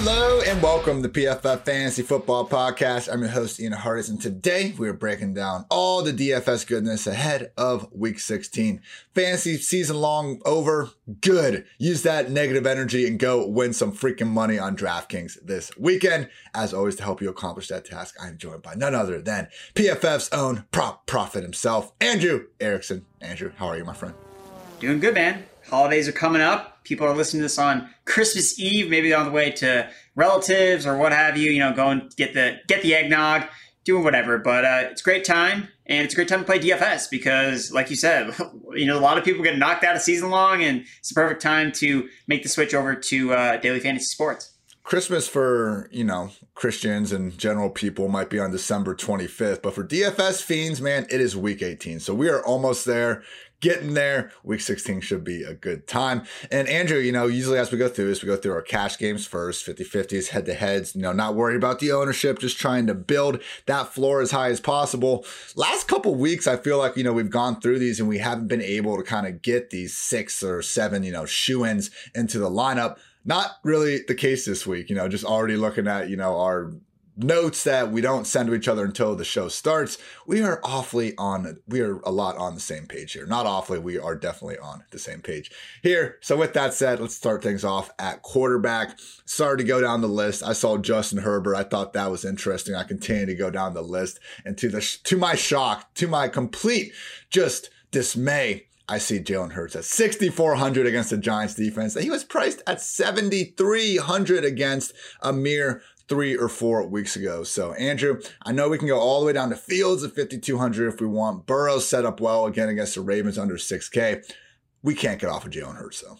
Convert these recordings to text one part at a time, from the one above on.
Hello and welcome to PFF Fantasy Football Podcast. I'm your host, Ian Hartitz, and today we are breaking down all the DFS goodness ahead of week 16. Fantasy season long over. Good. Use that negative energy and go win some freaking money on DraftKings this weekend. As always, to help you accomplish that task, I'm joined by none other than PFF's own prop prophet himself, Andrew Erickson. Andrew, how are you, my friend? Doing good, man. Holidays are coming up. People are listening to this on Christmas Eve, maybe on the way to relatives or what have you. You know, going to get the get the eggnog, doing whatever. But uh, it's a great time, and it's a great time to play DFS because, like you said, you know, a lot of people get knocked out of season long, and it's the perfect time to make the switch over to uh, daily fantasy sports. Christmas for, you know, Christians and general people might be on December 25th, but for DFS fiends, man, it is week 18. So we are almost there getting there. Week 16 should be a good time. And Andrew, you know, usually as we go through this, we go through our cash games first, 50 50s, head to heads, you know, not worried about the ownership, just trying to build that floor as high as possible. Last couple weeks, I feel like, you know, we've gone through these and we haven't been able to kind of get these six or seven, you know, shoe ins into the lineup. Not really the case this week, you know, just already looking at, you know, our notes that we don't send to each other until the show starts. We are awfully on, we are a lot on the same page here. Not awfully, we are definitely on the same page here. So, with that said, let's start things off at quarterback. Sorry to go down the list. I saw Justin Herbert. I thought that was interesting. I continue to go down the list. And to the, to my shock, to my complete just dismay, I see Jalen Hurts at 6,400 against the Giants defense. and He was priced at 7,300 against a mere three or four weeks ago. So, Andrew, I know we can go all the way down to Fields at 5,200 if we want. Burrow set up well again against the Ravens under 6K. We can't get off of Jalen Hurts, though.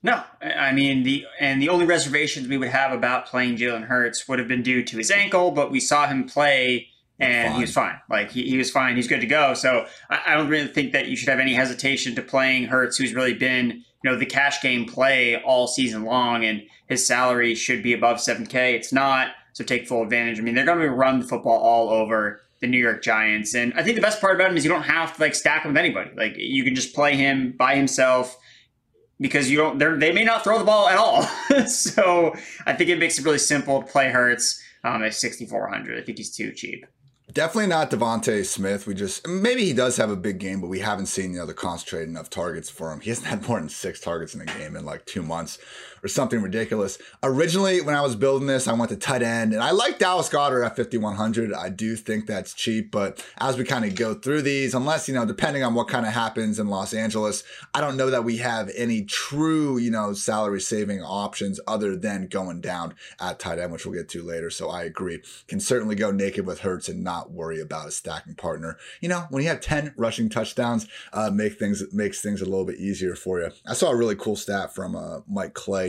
No, I mean the and the only reservations we would have about playing Jalen Hurts would have been due to his ankle, but we saw him play and he was fine. Like he, he was fine. He's good to go. So I, I, don't really think that you should have any hesitation to playing Hurts, who's really been you know the cash game play all season long, and his salary should be above seven K. It's not, so take full advantage. I mean, they're going to run the football all over the New York Giants, and I think the best part about him is you don't have to like stack him with anybody. Like you can just play him by himself because you don't. They may not throw the ball at all. so I think it makes it really simple to play Hurts um, at sixty four hundred. I think he's too cheap. Definitely not DeVonta Smith. We just maybe he does have a big game, but we haven't seen you know the concentrated enough targets for him. He hasn't had more than six targets in a game in like two months or something ridiculous. Originally, when I was building this, I went to tight end, and I like Dallas Goedert at 5100. I do think that's cheap, but as we kind of go through these, unless you know, depending on what kind of happens in Los Angeles, I don't know that we have any true you know salary saving options other than going down at tight end, which we'll get to later. So I agree. Can certainly go naked with Hurts and not worry about a stacking partner. You know, when you have 10 rushing touchdowns, uh, make things makes things a little bit easier for you. I saw a really cool stat from uh, Mike Clay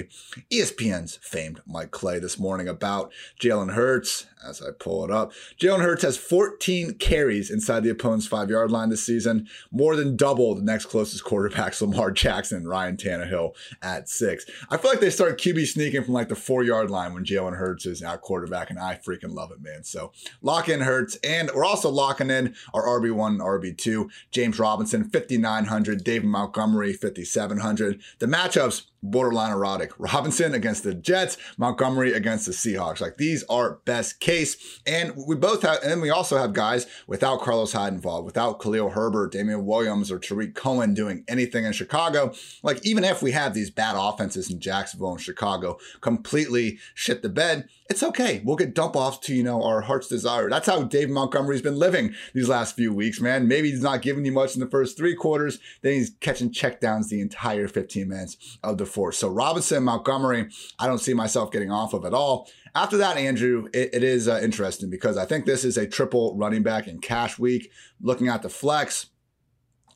ESPN's famed Mike Clay this morning about Jalen Hurts. As I pull it up, Jalen Hurts has 14 carries inside the opponent's five yard line this season, more than double the next closest quarterbacks, Lamar Jackson and Ryan Tannehill at six. I feel like they start QB sneaking from like the four yard line when Jalen Hurts is at quarterback, and I freaking love it, man. So lock in Hurts, and we're also locking in our RB1 and RB2. James Robinson, 5,900. David Montgomery, 5,700. The matchups borderline erotic. Robinson against the Jets, Montgomery against the Seahawks. Like these are best case. And we both have, and we also have guys without Carlos Hyde involved, without Khalil Herbert, Damien Williams, or Tarik Cohen doing anything in Chicago. Like even if we have these bad offenses in Jacksonville and Chicago completely shit the bed, it's okay. We'll get dump offs to, you know, our heart's desire. That's how Dave Montgomery's been living these last few weeks, man. Maybe he's not giving you much in the first three quarters. Then he's catching checkdowns the entire 15 minutes of the fourth. So Robinson, Montgomery, I don't see myself getting off of at all. After that, Andrew, it, it is uh, interesting because I think this is a triple running back in cash week. Looking at the flex,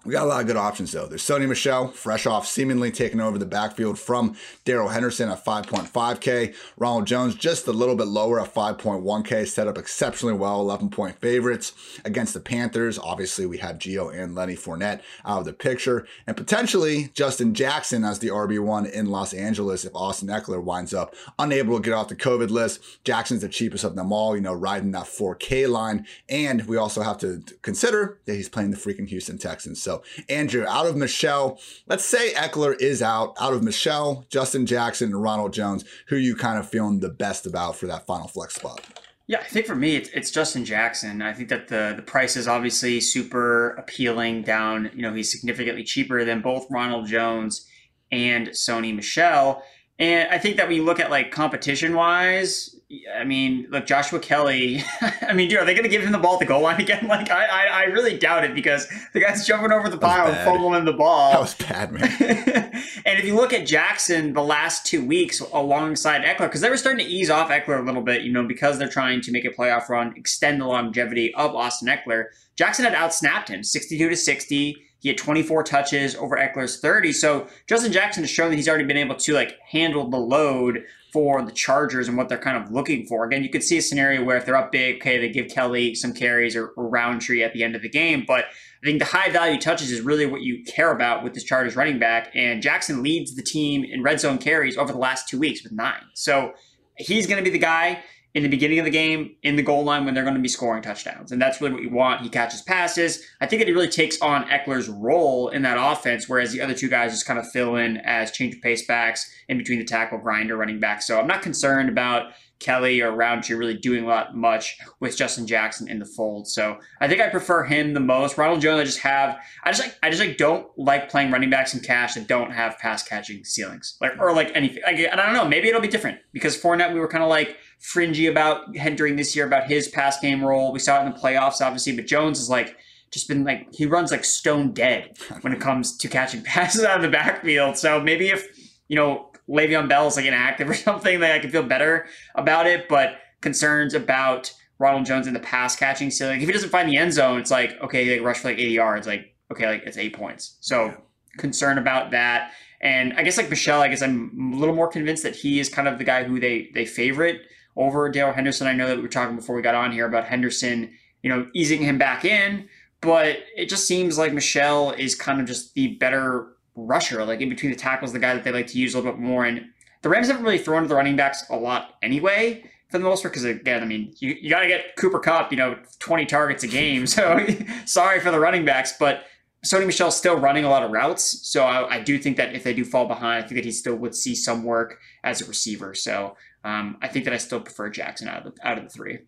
we got a lot of good options though. There's Sony Michel, fresh off, seemingly taking over the backfield from Darrell Henderson at 5.5K. Ronald Jones just a little bit lower at 5.1K, set up exceptionally well, 11 point favorites against the Panthers. Obviously, we have Gio and Lenny Fournette out of the picture, and potentially Justin Jackson as the RB1 in Los Angeles if Austin Ekeler winds up unable to get off the COVID list. Jackson's the cheapest of them all, you know, riding that 4K line. And we also have to consider that he's playing the freaking Houston Texans. So Andrew, out of Michel, let's say Ekeler is out. Out of Michel, Justin Jackson, and Ronald Jones, who you kind of feeling the best about for that final flex spot? Yeah, I think for me it's, it's Justin Jackson. I think that the the price is obviously super appealing. Down, you know, he's significantly cheaper than both Ronald Jones and Sony Michel. And I think that when you look at like competition wise, I mean, look, Joshua Kelly. I mean, dude, are they going to give him the ball at the goal line again? Like, I, I, I really doubt it because the guy's jumping over the pile and fumbling the ball. That was bad, man. and if you look at Jackson the last two weeks alongside Ekeler, because they were starting to ease off Ekeler a little bit, you know, because they're trying to make a playoff run, extend the longevity of Austin Ekeler. Jackson had outsnapped him, sixty-two to sixty. He had 24 touches over Ekeler's 30. So Justin Jackson has shown that he's already been able to like handle the load for the Chargers and what they're kind of looking for. Again, you could see a scenario where if they're up big, okay, they give Kelly some carries or, or Rountree at the end of the game. But I think the high value touches is really what you care about with this Chargers running back. And Jackson leads the team in red zone carries over the last two weeks with nine. So he's going to be the guy in the beginning of the game, in the goal line when they're going to be scoring touchdowns. And that's really what you want. He catches passes. I think he really takes on Ekeler's role in that offense, whereas the other two guys just kind of fill in as change of pace backs in between the tackle grinder running back. So I'm not concerned about Kelly or Rountree really doing a lot much with Justin Jackson in the fold. So I think I prefer him the most. Ronald Jones, I just have I just like I just like don't like playing running backs in cash that don't have pass catching ceilings. Like or like anything. Like, and I don't know, maybe it'll be different because Fournette we were kind of like fringy about during this year about his pass game role. We saw it in the playoffs, obviously, but Jones is like just been like he runs like stone dead when it comes to catching passes out of the backfield. So maybe if you know Le'Veon Bell is like inactive or something, that I can feel better about it. But concerns about Ronald Jones in the pass catching ceiling. If he doesn't find the end zone, it's like okay, like rush for like 80 yards, like okay, like it's eight points. So concern about that. And I guess like Michel, I guess I'm a little more convinced that he is kind of the guy who they they favorite over Darrell Henderson. I know that we were talking before we got on here about Henderson, you know, easing him back in, but it just seems like Michel is kind of just the better rusher, like in between the tackles, the guy that they like to use a little bit more. And the Rams haven't really thrown to the running backs a lot anyway, for the most part, because again, I mean, you, you got to get Cooper Kupp, you know, 20 targets a game. So sorry for the running backs, but Sony Michel's still running a lot of routes. So I, I, do think that if they do fall behind, I think that he still would see some work as a receiver. So um, I think that I still prefer Jackson out of the, out of the three.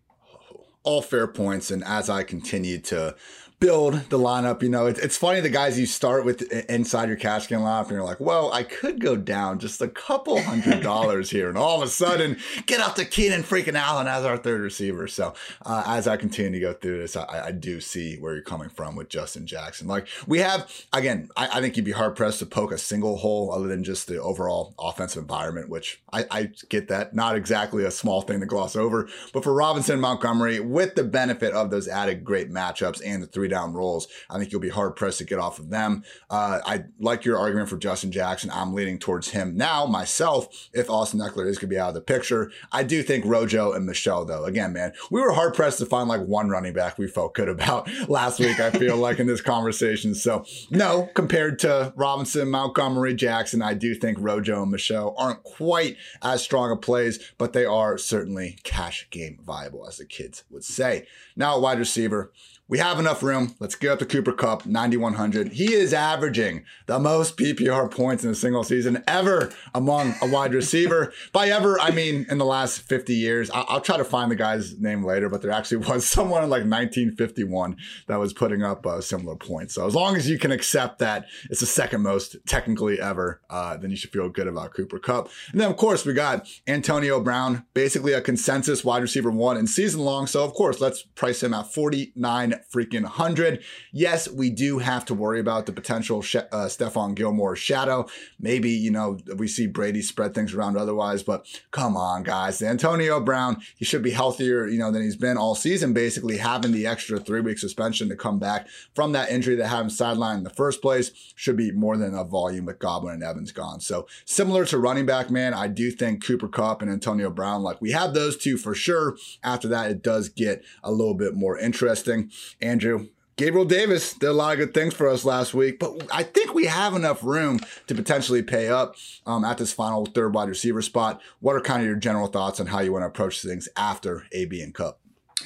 All fair points. And as I continue to build the lineup. You know, it's, it's funny the guys you start with inside your cash game lineup, and you're like, well, I could go down just a couple hundred dollars here, and all of a sudden get up to Keenan freaking Allen as our third receiver. So uh, as I continue to go through this, I, I, do see where you're coming from with Justin Jackson. Like we have again, I, I, think you'd be hard pressed to poke a single hole other than just the overall offensive environment, which I, I get that. Not exactly a small thing to gloss over, but for Robinson Montgomery, with the benefit of those added great matchups and the three three down roles. I think you'll be hard pressed to get off of them. Uh, I like your argument for Justin Jackson. I'm leaning towards him now myself. If Austin Ekeler is going to be out of the picture, I do think Rojo and Michel though. Again, man, we were hard pressed to find like one running back we felt good about last week. I feel like in this conversation. So no, compared to Robinson, Montgomery, Jackson, I do think Rojo and Michel aren't quite as strong of plays, but they are certainly cash game viable, as the kids would say. Now, wide receiver. We have enough room. Let's get up to Cooper Kupp, 9,100. He is averaging the most PPR points in a single season ever among a wide receiver. By ever, I mean in the last 50 years. I'll, I'll, try to find the guy's name later, but there actually was someone in like 1951 that was putting up a similar points. So as long as you can accept that it's the second most technically ever, uh, then you should feel good about Cooper Kupp. And then, of course, we got Antonio Brown, basically a consensus wide receiver one in season long. So, of course, let's price him at 49 freaking 100. Yes, we do have to worry about the potential uh, Stephon Gilmore shadow. Maybe, you know, we see Brady spread things around otherwise, but come on, guys. Antonio Brown, he should be healthier, you know, than he's been all season, basically having the extra three week suspension to come back from that injury that had him sidelined in the first place should be more than enough volume with Godwin and Evans gone. So similar to running back, man, I do think Cooper Kupp and Antonio Brown, like we have those two for sure. After that, it does get a little bit more interesting. Andrew, Gabriel Davis did a lot of good things for us last week, but I think we have enough room to potentially pay up um, at this final third wide receiver spot. What are kind of your general thoughts on how you want to approach things after AB and Kupp?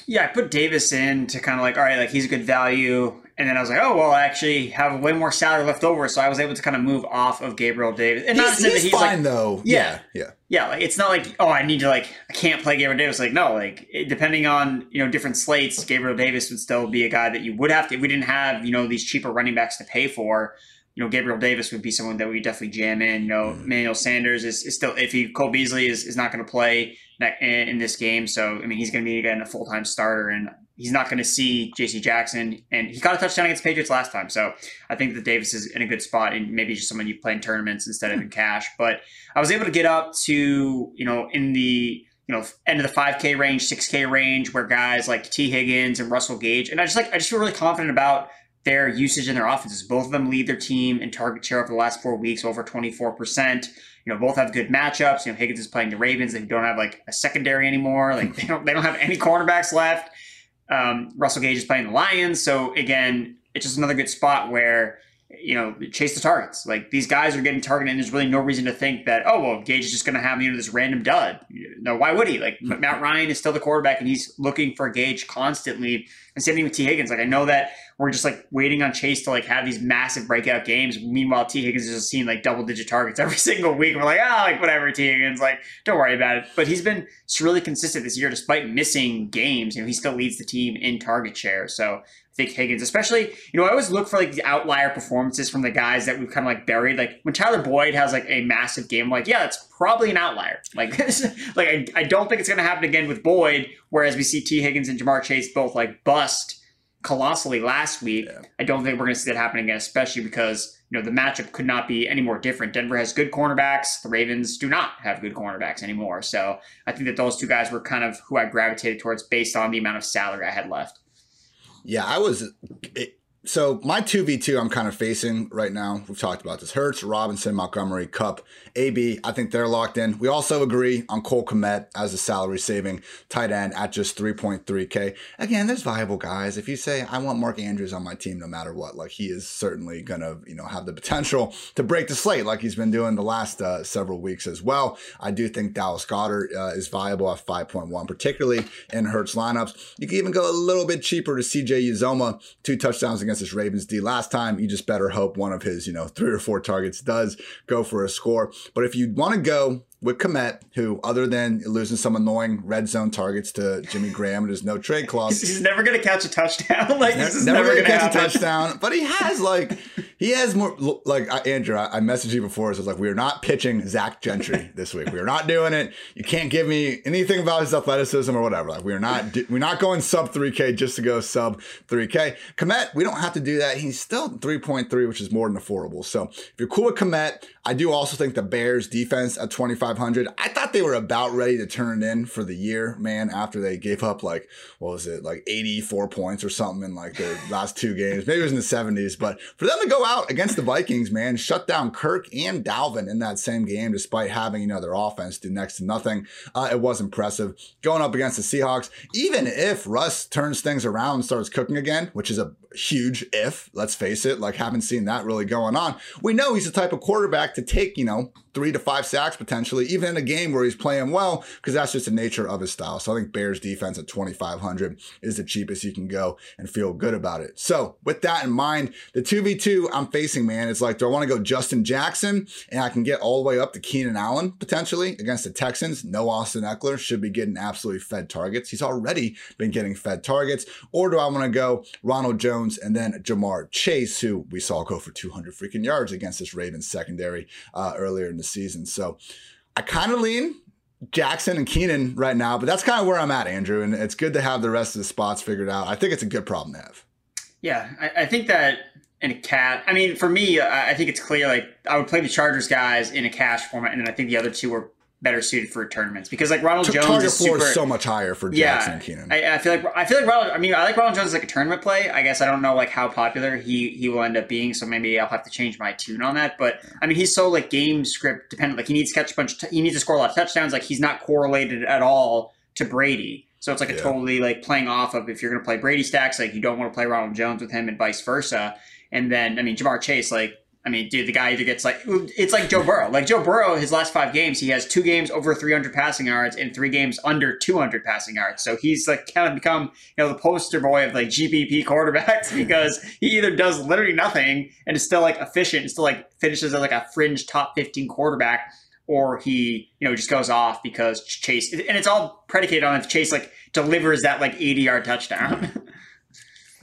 Yeah, I put Davis in to kind of like, all right, like he's a good value. And then I was like, oh well, I actually have way more salary left over, so I was able to kind of move off of Gabriel Davis. And he's, not say he's that he's fine like, though. Yeah, yeah, yeah. Yeah, like it's not like oh, I need to like I can't play Gabriel Davis. Like no, like it, depending on you know different slates, Gabriel Davis would still be a guy that you would have to if we didn't have you know these cheaper running backs to pay for you know, Gabriel Davis would be someone that we definitely jam in. You know, mm. Manuel Sanders is, is still iffy. Cole Beasley is, is not going to play in, in, this game. So, I mean, he's going to be, again, a full time starter, and he's not going to see JC Jackson. And he got a touchdown against Patriots last time. So, I think that Davis is in a good spot, and maybe just someone you play in tournaments instead of in hmm. cash. But I was able to get up to, you know, in the you know, end of the 5K range, 6K range, where guys like Tee Higgins and Russell Gage, and I just like I just feel really confident about their usage in their offenses. Both of them lead their team in target share over the last four weeks, over 24%. You know, both have good matchups. You know, Higgins is playing the Ravens. They don't have like a secondary anymore. Like they don't they don't have any cornerbacks left. Um, Russell Gage is playing the Lions. So again, it's just another good spot where you know, chase the targets. Like these guys are getting targeted, and there's really no reason to think that, oh, well, Gage is just going to have, you know, this random dud. No, why would he? Like Matt Ryan is still the quarterback, and he's looking for Gage constantly. And same thing with Tee Higgins. Like I know that we're just like waiting on Chase to like have these massive breakout games. Meanwhile, Tee Higgins is just seeing like double digit targets every single week. We're like, ah, oh, like whatever, Tee Higgins, Like, don't worry about it. But he's been really consistent this year despite missing games. You know, he still leads the team in target share. So I think Higgins, especially, you know, I always look for like the outlier performances from the guys that we've kind of like buried. Like when Tyler Boyd has like a massive game, I'm like, yeah, that's probably an outlier. Like, like I, I don't think it's going to happen again with Boyd. Whereas we see Tee Higgins and Ja'Marr Chase both like bust colossally last week. Yeah. I don't think we're going to see that happen again, especially because you know the matchup could not be any more different. Denver has good cornerbacks. The Ravens do not have good cornerbacks anymore. So I think that those two guys were kind of who I gravitated towards based on the amount of salary I had left. Yeah, I was. It, so my two v two I'm kind of facing right now. We've talked about this: Hurts, Robinson, Montgomery, Kupp, AB. I think they're locked in. We also agree on Cole Kmet as a salary saving tight end at just 3.3k. Again, there's viable guys. If you say I want Mark Andrews on my team, no matter what, like he is certainly gonna you know have the potential to break the slate like he's been doing the last uh, several weeks as well. I do think Dallas Goedert uh, is viable at 5.1, particularly in Hurts lineups. You can even go a little bit cheaper to CJ Uzomah, two touchdowns against against this Ravens D last time. You just better hope one of his, you know, three or four targets does go for a score. But if you want to go with Kmet, who, other than losing some annoying red zone targets to Jimmy Graham there's no trade clause, he's never going to catch a touchdown. like this is never, never going to catch happen. a touchdown. But he has like he has more like Andrew. I, I messaged you before. So it's like we are not pitching Zach Gentry this week. We are not doing it. You can't give me anything about his athleticism or whatever. Like we are not we're not going sub three K just to go sub three K. Kmet, we don't have to do that. He's still three point three, which is more than affordable. So if you're cool with Kmet, I do also think the Bears defense at 2,500, I thought they were about ready to turn it in for the year, man, after they gave up like, what was it, like 84 points or something in like their last two games. Maybe it was in the 70s, but for them to go out against the Vikings, man, shut down Kirk and Dalvin in that same game, despite having, you know, their offense do next to nothing. Uh, it was impressive. Going up against the Seahawks, even if Russ turns things around and starts cooking again, which is a huge if, let's face it, like haven't seen that really going on. We know he's the type of quarterback to take, you know, three to five sacks potentially, even in a game where he's playing well, because that's just the nature of his style. So I think Bears defense at 2,500 is the cheapest you can go and feel good about it. So with that in mind, the 2v2 I'm facing, man, it's like, do I want to go Justin Jackson and I can get all the way up to Keenan Allen potentially against the Texans? No Austin Ekeler should be getting absolutely fed targets. He's already been getting fed targets. Or do I want to go Ronald Jones and then Ja'Marr Chase, who we saw go for 200 freaking yards against this Ravens secondary uh, earlier in the season. So I kind of lean Jackson and Keenan right now, but that's kind of where I'm at, Andrew. And it's good to have the rest of the spots figured out. I think it's a good problem to have. Yeah, I, I think that in a cat. I mean, for me, I think it's clear. Like I would play the Chargers guys in a cash format, and then I think the other two were better suited for tournaments because like Ronald T- Jones target is floor super, is so much higher for Jackson yeah, Keenan. I, I, feel like I feel like Ronald. I mean, I like Ronald Jones as like a tournament play. I guess I don't know like how popular he he will end up being, so maybe I'll have to change my tune on that. But I mean, he's so like game script dependent. Like he needs to catch a bunch. T- he needs to score a lot of touchdowns. Like he's not correlated at all to Brady. So it's like a yeah. totally like playing off of if you're going to play Brady stacks, like you don't want to play Ronald Jones with him and vice versa. And then I mean Ja'Marr Chase, like I mean, dude, the guy either gets like it's like Joe Burrow. Like Joe Burrow, his last five games, he has two games over 300 passing yards and three games under 200 passing yards. So he's like kind of become you know the poster boy of like GPP quarterbacks because he either does literally nothing and is still like efficient and still like finishes as like a fringe top 15 quarterback, or he you know just goes off because Chase and it's all predicated on if Chase like delivers that like 80 yard touchdown.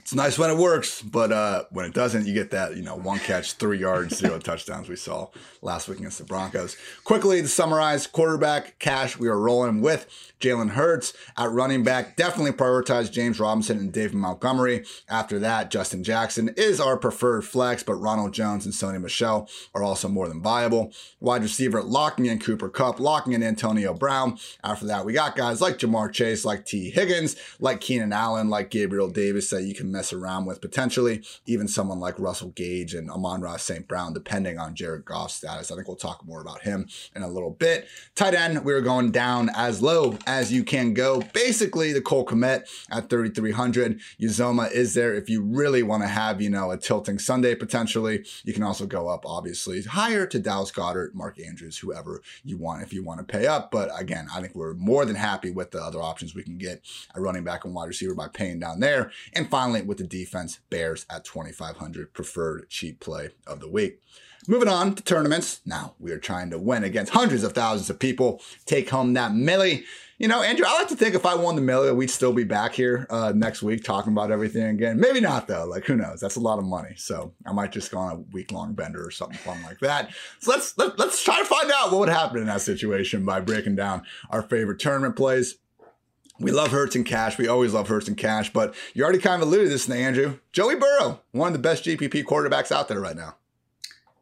it's nice when it works, but uh, when it doesn't, you get that, you know, one catch, three yards, zero touchdowns we saw last week against the Broncos. Quickly to summarize, quarterback cash, we are rolling with Jalen Hurts at running back. Definitely prioritize James Robinson and David Montgomery. After that, Justin Jackson is our preferred flex, but Ronald Jones and Sony Michel are also more than viable. Wide receiver, locking in Cooper Kupp, locking in Antonio Brown. After that, we got guys like Ja'Marr Chase, like Tee Higgins, like Keenan Allen, like Gabriel Davis that you can mess around with potentially. Even someone like Russell Gage and Amon-Ra St. Brown, depending on Jared Goff's status. I think we'll talk more about him in a little bit. Tight end, we are going down as low as you can go. Basically, the Cole Kmet at 3,300. Uzomah is there if you really want to have, you know, a tilting Sunday potentially. You can also go up, obviously, higher to Dallas Goedert, Mark Andrews, whoever you want if you want to pay up. But again, I think we're more than happy with the other options we can get at running back and wide receiver by paying down there. And finally, with the defense, Bears at 2,500, preferred cheap play of the week. Moving on to tournaments. Now we are trying to win against hundreds of thousands of people, take home that millie. You know, Andrew, I like to think if I won the millie, we'd still be back here uh, next week talking about everything again. Maybe not though. Like who knows? That's a lot of money. So I might just go on a week long bender or something fun like that. So let's let, us let us try to find out what would happen in that situation by breaking down our favorite tournament plays. We love Hurts and Cash. We always love Hurts and Cash, but you already kind of alluded to this, Andrew. Joey Burrow, one of the best GPP quarterbacks out there right now.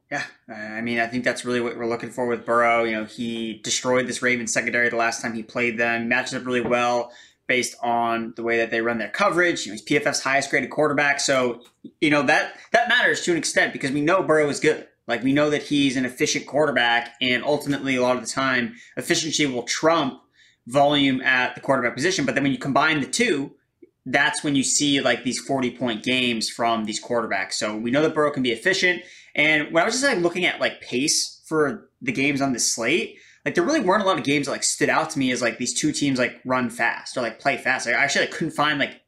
Yeah, I mean, I think that's really what we're looking for with Burrow. You know, he destroyed this Ravens secondary the last time he played them, matches up really well based on the way that they run their coverage. You know, he's PFF's highest graded quarterback, so you know that that matters to an extent because we know Burrow is good. Like we know that he's an efficient quarterback, and ultimately, a lot of the time, efficiency will trump volume at the quarterback position. But then when you combine the two, that's when you see like these 40 point games from these quarterbacks. So we know that Burrow can be efficient. And when I was just like looking at like pace for the games on this slate, like there really weren't a lot of games that like stood out to me as like these two teams like run fast or like play fast. Like, I actually like, couldn't find like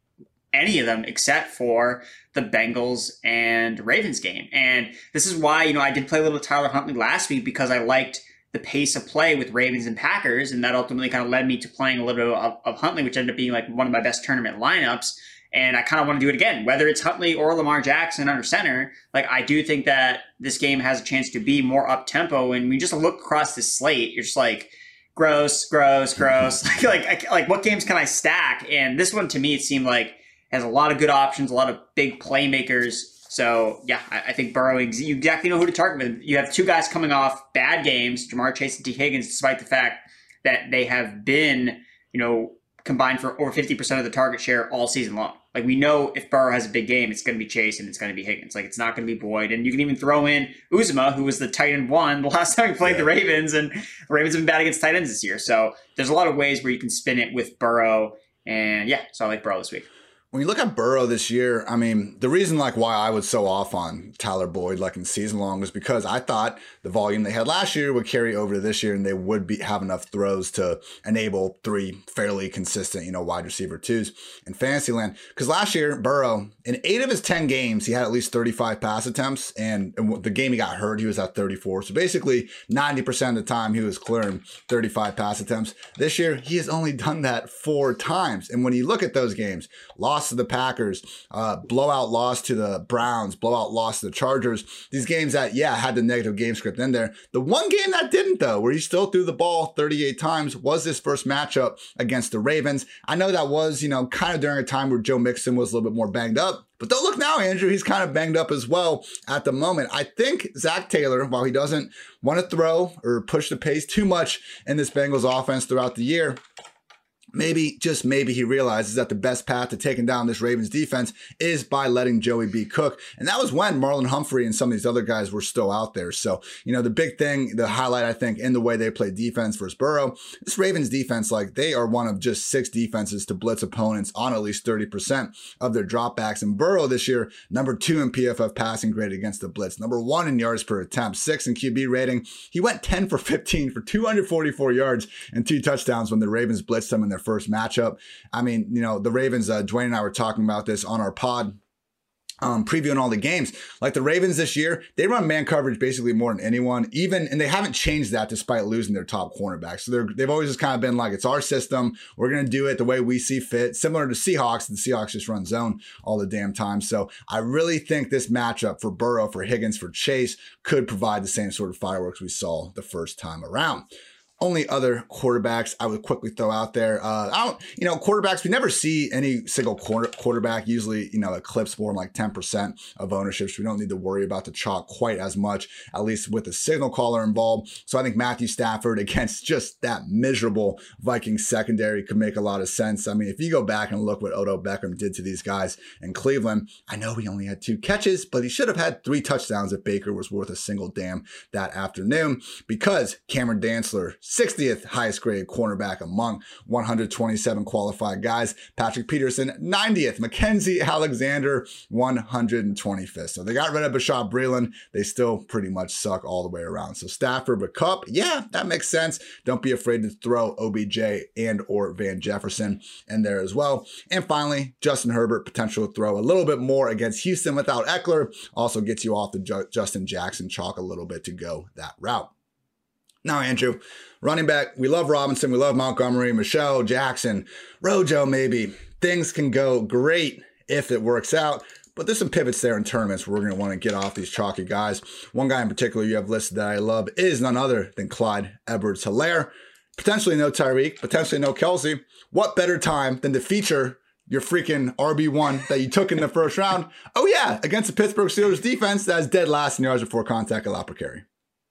any of them except for the Bengals and Ravens game. And this is why, you know, I did play a little Tyler Huntley last week because I liked the pace of play with Ravens and Packers. And that ultimately kind of led me to playing a little bit of, of Huntley, which ended up being like one of my best tournament lineups. And I kind of want to do it again, whether it's Huntley or Lamar Jackson under center. Like, I do think that this game has a chance to be more up tempo. And we just look across this slate, you're just like, gross, gross, gross. like, like, like, what games can I stack? And this one to me, it seemed like has a lot of good options, a lot of big playmakers. So yeah, I, I think Burrow, you exactly know who to target with. You have two guys coming off bad games, Ja'Marr Chase and Tee Higgins, despite the fact that they have been, you know, combined for over 50% of the target share all season long. Like we know if Burrow has a big game, it's going to be Chase and it's going to be Higgins. Like it's not going to be Boyd. And you can even throw in Uzomah, who was the tight end one the last time he played yeah. the Ravens, and the Ravens have been bad against tight ends this year. So there's a lot of ways where you can spin it with Burrow. And yeah, so I like Burrow this week when you look at Burrow this year, I mean, the reason like why I was so off on Tyler Boyd like in season long was because I thought the volume they had last year would carry over to this year and they would be have enough throws to enable three fairly consistent, you know, wide receiver twos in fantasy land. Because last year, Burrow, in eight of his 10 games, he had at least 35 pass attempts. And, and the game he got hurt, he was at 34. So basically 90% of the time he was clearing 35 pass attempts. This year, he has only done that four times. And when you look at those games, lost loss to the Packers, uh, blowout loss to the Browns, blowout loss to the Chargers. These games that, yeah, had the negative game script in there. The one game that didn't, though, where he still threw the ball 38 times, was this first matchup against the Ravens. I know that was, you know, kind of during a time where Joe Mixon was a little bit more banged up. But don't look now, Andrew. He's kind of banged up as well at the moment. I think Zac Taylor, while he doesn't want to throw or push the pace too much in this Bengals offense throughout the year, maybe, just maybe, he realizes that the best path to taking down this Ravens defense is by letting Joey B cook. And that was when Marlon Humphrey and some of these other guys were still out there. So, you know, the big thing, the highlight, I think, in the way they play defense versus Burrow, this Ravens defense, like they are one of just six defenses to blitz opponents on at least 30% of their dropbacks. And Burrow this year, number two in PFF passing grade against the blitz, number one in yards per attempt, six in QB rating. He went 10 for 15 for 244 yards and two touchdowns when the Ravens blitzed him in their first matchup. I mean, you know, the Ravens, uh, Dwain and I were talking about this on our pod um, previewing all the games. Like the Ravens this year, they run man coverage basically more than anyone. Even and they haven't changed that despite losing their top cornerback. So they're they've always just kind of been like, it's our system. We're gonna do it the way we see fit. Similar to Seahawks, the Seahawks just run zone all the damn time. So I really think this matchup for Burrow, for Higgins, for Chase could provide the same sort of fireworks we saw the first time around only other quarterbacks I would quickly throw out there. Uh, I don't, you know, quarterbacks, we never see any single quarter, quarterback usually, you know, eclipse more than like 10% of ownerships. We don't need to worry about the chalk quite as much, at least with the signal caller involved. So I think Matthew Stafford against just that miserable Viking secondary could make a lot of sense. I mean, if you go back and look what Odell Beckham did to these guys in Cleveland, I know he only had two catches, but he should have had three touchdowns if Baker was worth a single damn that afternoon because Cameron Dantzler 60th highest grade cornerback among 127 qualified guys. Patrick Peterson, 90th. Mackensie Alexander, 125th. So they got rid of Bashaud Breeland. They still pretty much suck all the way around. So Stafford with Kupp, yeah, that makes sense. Don't be afraid to throw OBJ and or Van Jefferson in there as well. And finally, Justin Herbert, potential to throw a little bit more against Houston without Ekeler. Also gets you off the Justin Jackson chalk a little bit to go that route. Now, Andrew, running back, we love Robinson, we love Montgomery, Michel, Jackson, Rojo, maybe. Things can go great if it works out, but there's some pivots there in tournaments where we're going to want to get off these chalky guys. One guy in particular you have listed that I love is none other than Clyde Edwards Helaire. Potentially no Tyreek, potentially no Kelce. What better time than to feature your freaking RB1 that you took in the first round? Oh, yeah, against the Pittsburgh Steelers defense that's dead last in yards before contact allowed per carry.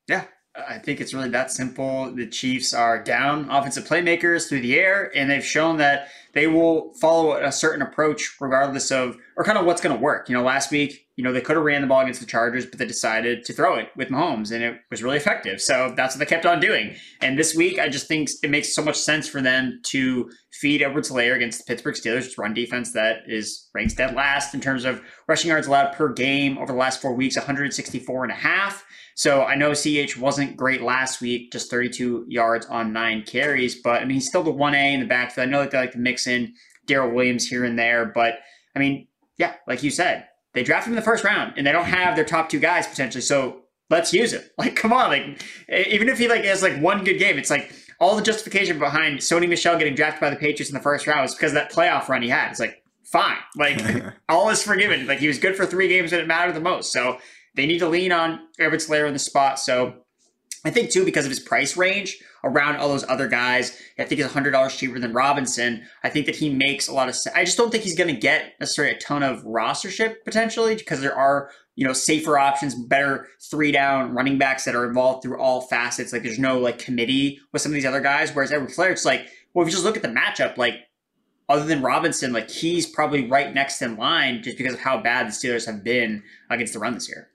Yeah, I think it's really that simple. The Chiefs are down offensive playmakers through the air, and they've shown that they will follow a certain approach regardless of, or kind of what's going to work. You know, last week, you know, they could have ran the ball against the Chargers, but they decided to throw it with Mahomes, and it was really effective. So that's what they kept on doing. And this week, I just think it makes so much sense for them to feed Edwards Helaire against the Pittsburgh Steelers run defense that is ranks dead last in terms of rushing yards allowed per game over the last four weeks, 164 and a half. So I know CH wasn't great last week, just 32 yards on nine carries, but I mean, he's still the 1A in the backfield. I know that they like to mix in Darrel Williams here and there, but I mean, yeah, like you said, they drafted him in the first round and they don't have their top two guys potentially. So let's use it. Like, come on. Like, even if he like has like one good game, it's like all the justification behind Sony Michel getting drafted by the Patriots in the first round was because of that playoff run he had. It's like, fine. Like, all is forgiven. Like, he was good for three games when it mattered the most. So they need to lean on Edwards Helaire in the spot. So I think too, because of his price range around all those other guys, I think he's hundred dollars cheaper than Robinson. I think that he makes a lot of sense. I just don't think he's going to get necessarily a ton of rostership potentially because there are you know safer options, better three down running backs that are involved through all facets. Like there's no like committee with some of these other guys. Whereas Edward Helaire, it's like well, if you just look at the matchup, like other than Robinson, like he's probably right next in line just because of how bad the Steelers have been against the run this year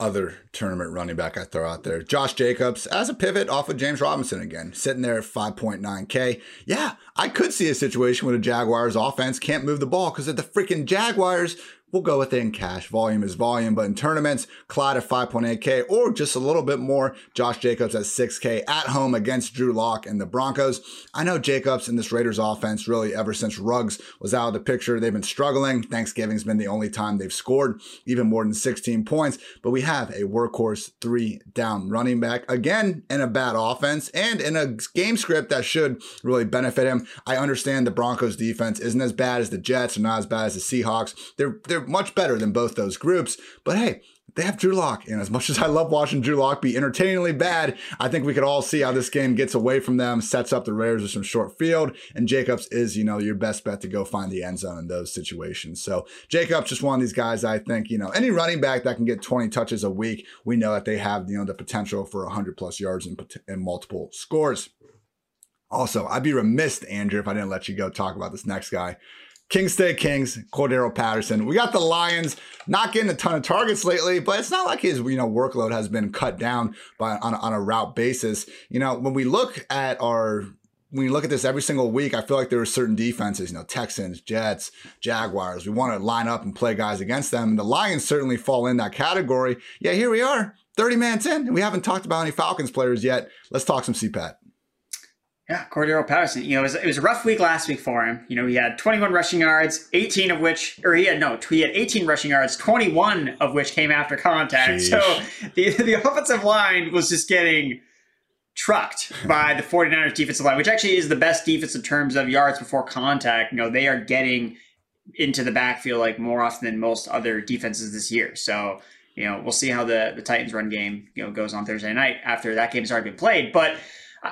other tournament running back I throw out there. Josh Jacobs as a pivot off of James Robinson again, sitting there at 5.9K. Yeah, I could see a situation where the Jaguars offense can't move the ball because of the freaking Jaguars We'll go with it in cash. Volume is volume, but in tournaments, Clyde at 5.8K or just a little bit more. Josh Jacobs at 6K at home against Drew Lock and the Broncos. I know Jacobs in this Raiders offense really ever since Ruggs was out of the picture, they've been struggling. Thanksgiving's been the only time they've scored even more than 16 points, but we have a workhorse three down running back again in a bad offense and in a game script that should really benefit him. I understand the Broncos defense isn't as bad as the Jets or not as bad as the Seahawks. They're, they're they're much better than both those groups. But hey, they have Drew Lock. And as much as I love watching Drew Lock be entertainingly bad, I think we could all see how this game gets away from them, sets up the Raiders with some short field. And Jacobs is, you know, your best bet to go find the end zone in those situations. So Jacobs just one of these guys I think, you know, any running back that can get 20 touches a week, we know that they have, you know, the potential for 100 plus yards and, and multiple scores. Also, I'd be remiss, Andrew, if I didn't let you go talk about this next guy. Kings stay Kings, Cordarrelle Patterson. We got the Lions not getting a ton of targets lately, but it's not like his you know workload has been cut down by on, on a route basis. You know, when we look at our when you look at this every single week, I feel like there are certain defenses, you know, Texans, Jets, Jaguars. We want to line up and play guys against them. And the Lions certainly fall in that category. Yeah, here we are, 30 minutes in, and we haven't talked about any Falcons players yet. Let's talk some CPAT. Yeah, Cordarrelle Patterson. You know, it was, it was, a rough week last week for him. You know, he had 21 rushing yards, 18 of which, or he had no, he had 18 rushing yards, 21 of which came after contact. Jeez. So the the offensive line was just getting trucked by the 49ers defensive line, which actually is the best defense in terms of yards before contact. You know, they are getting into the backfield like more often than most other defenses this year. So, you know, we'll see how the the Titans run game, you know, goes on Thursday night after that game has already been played. But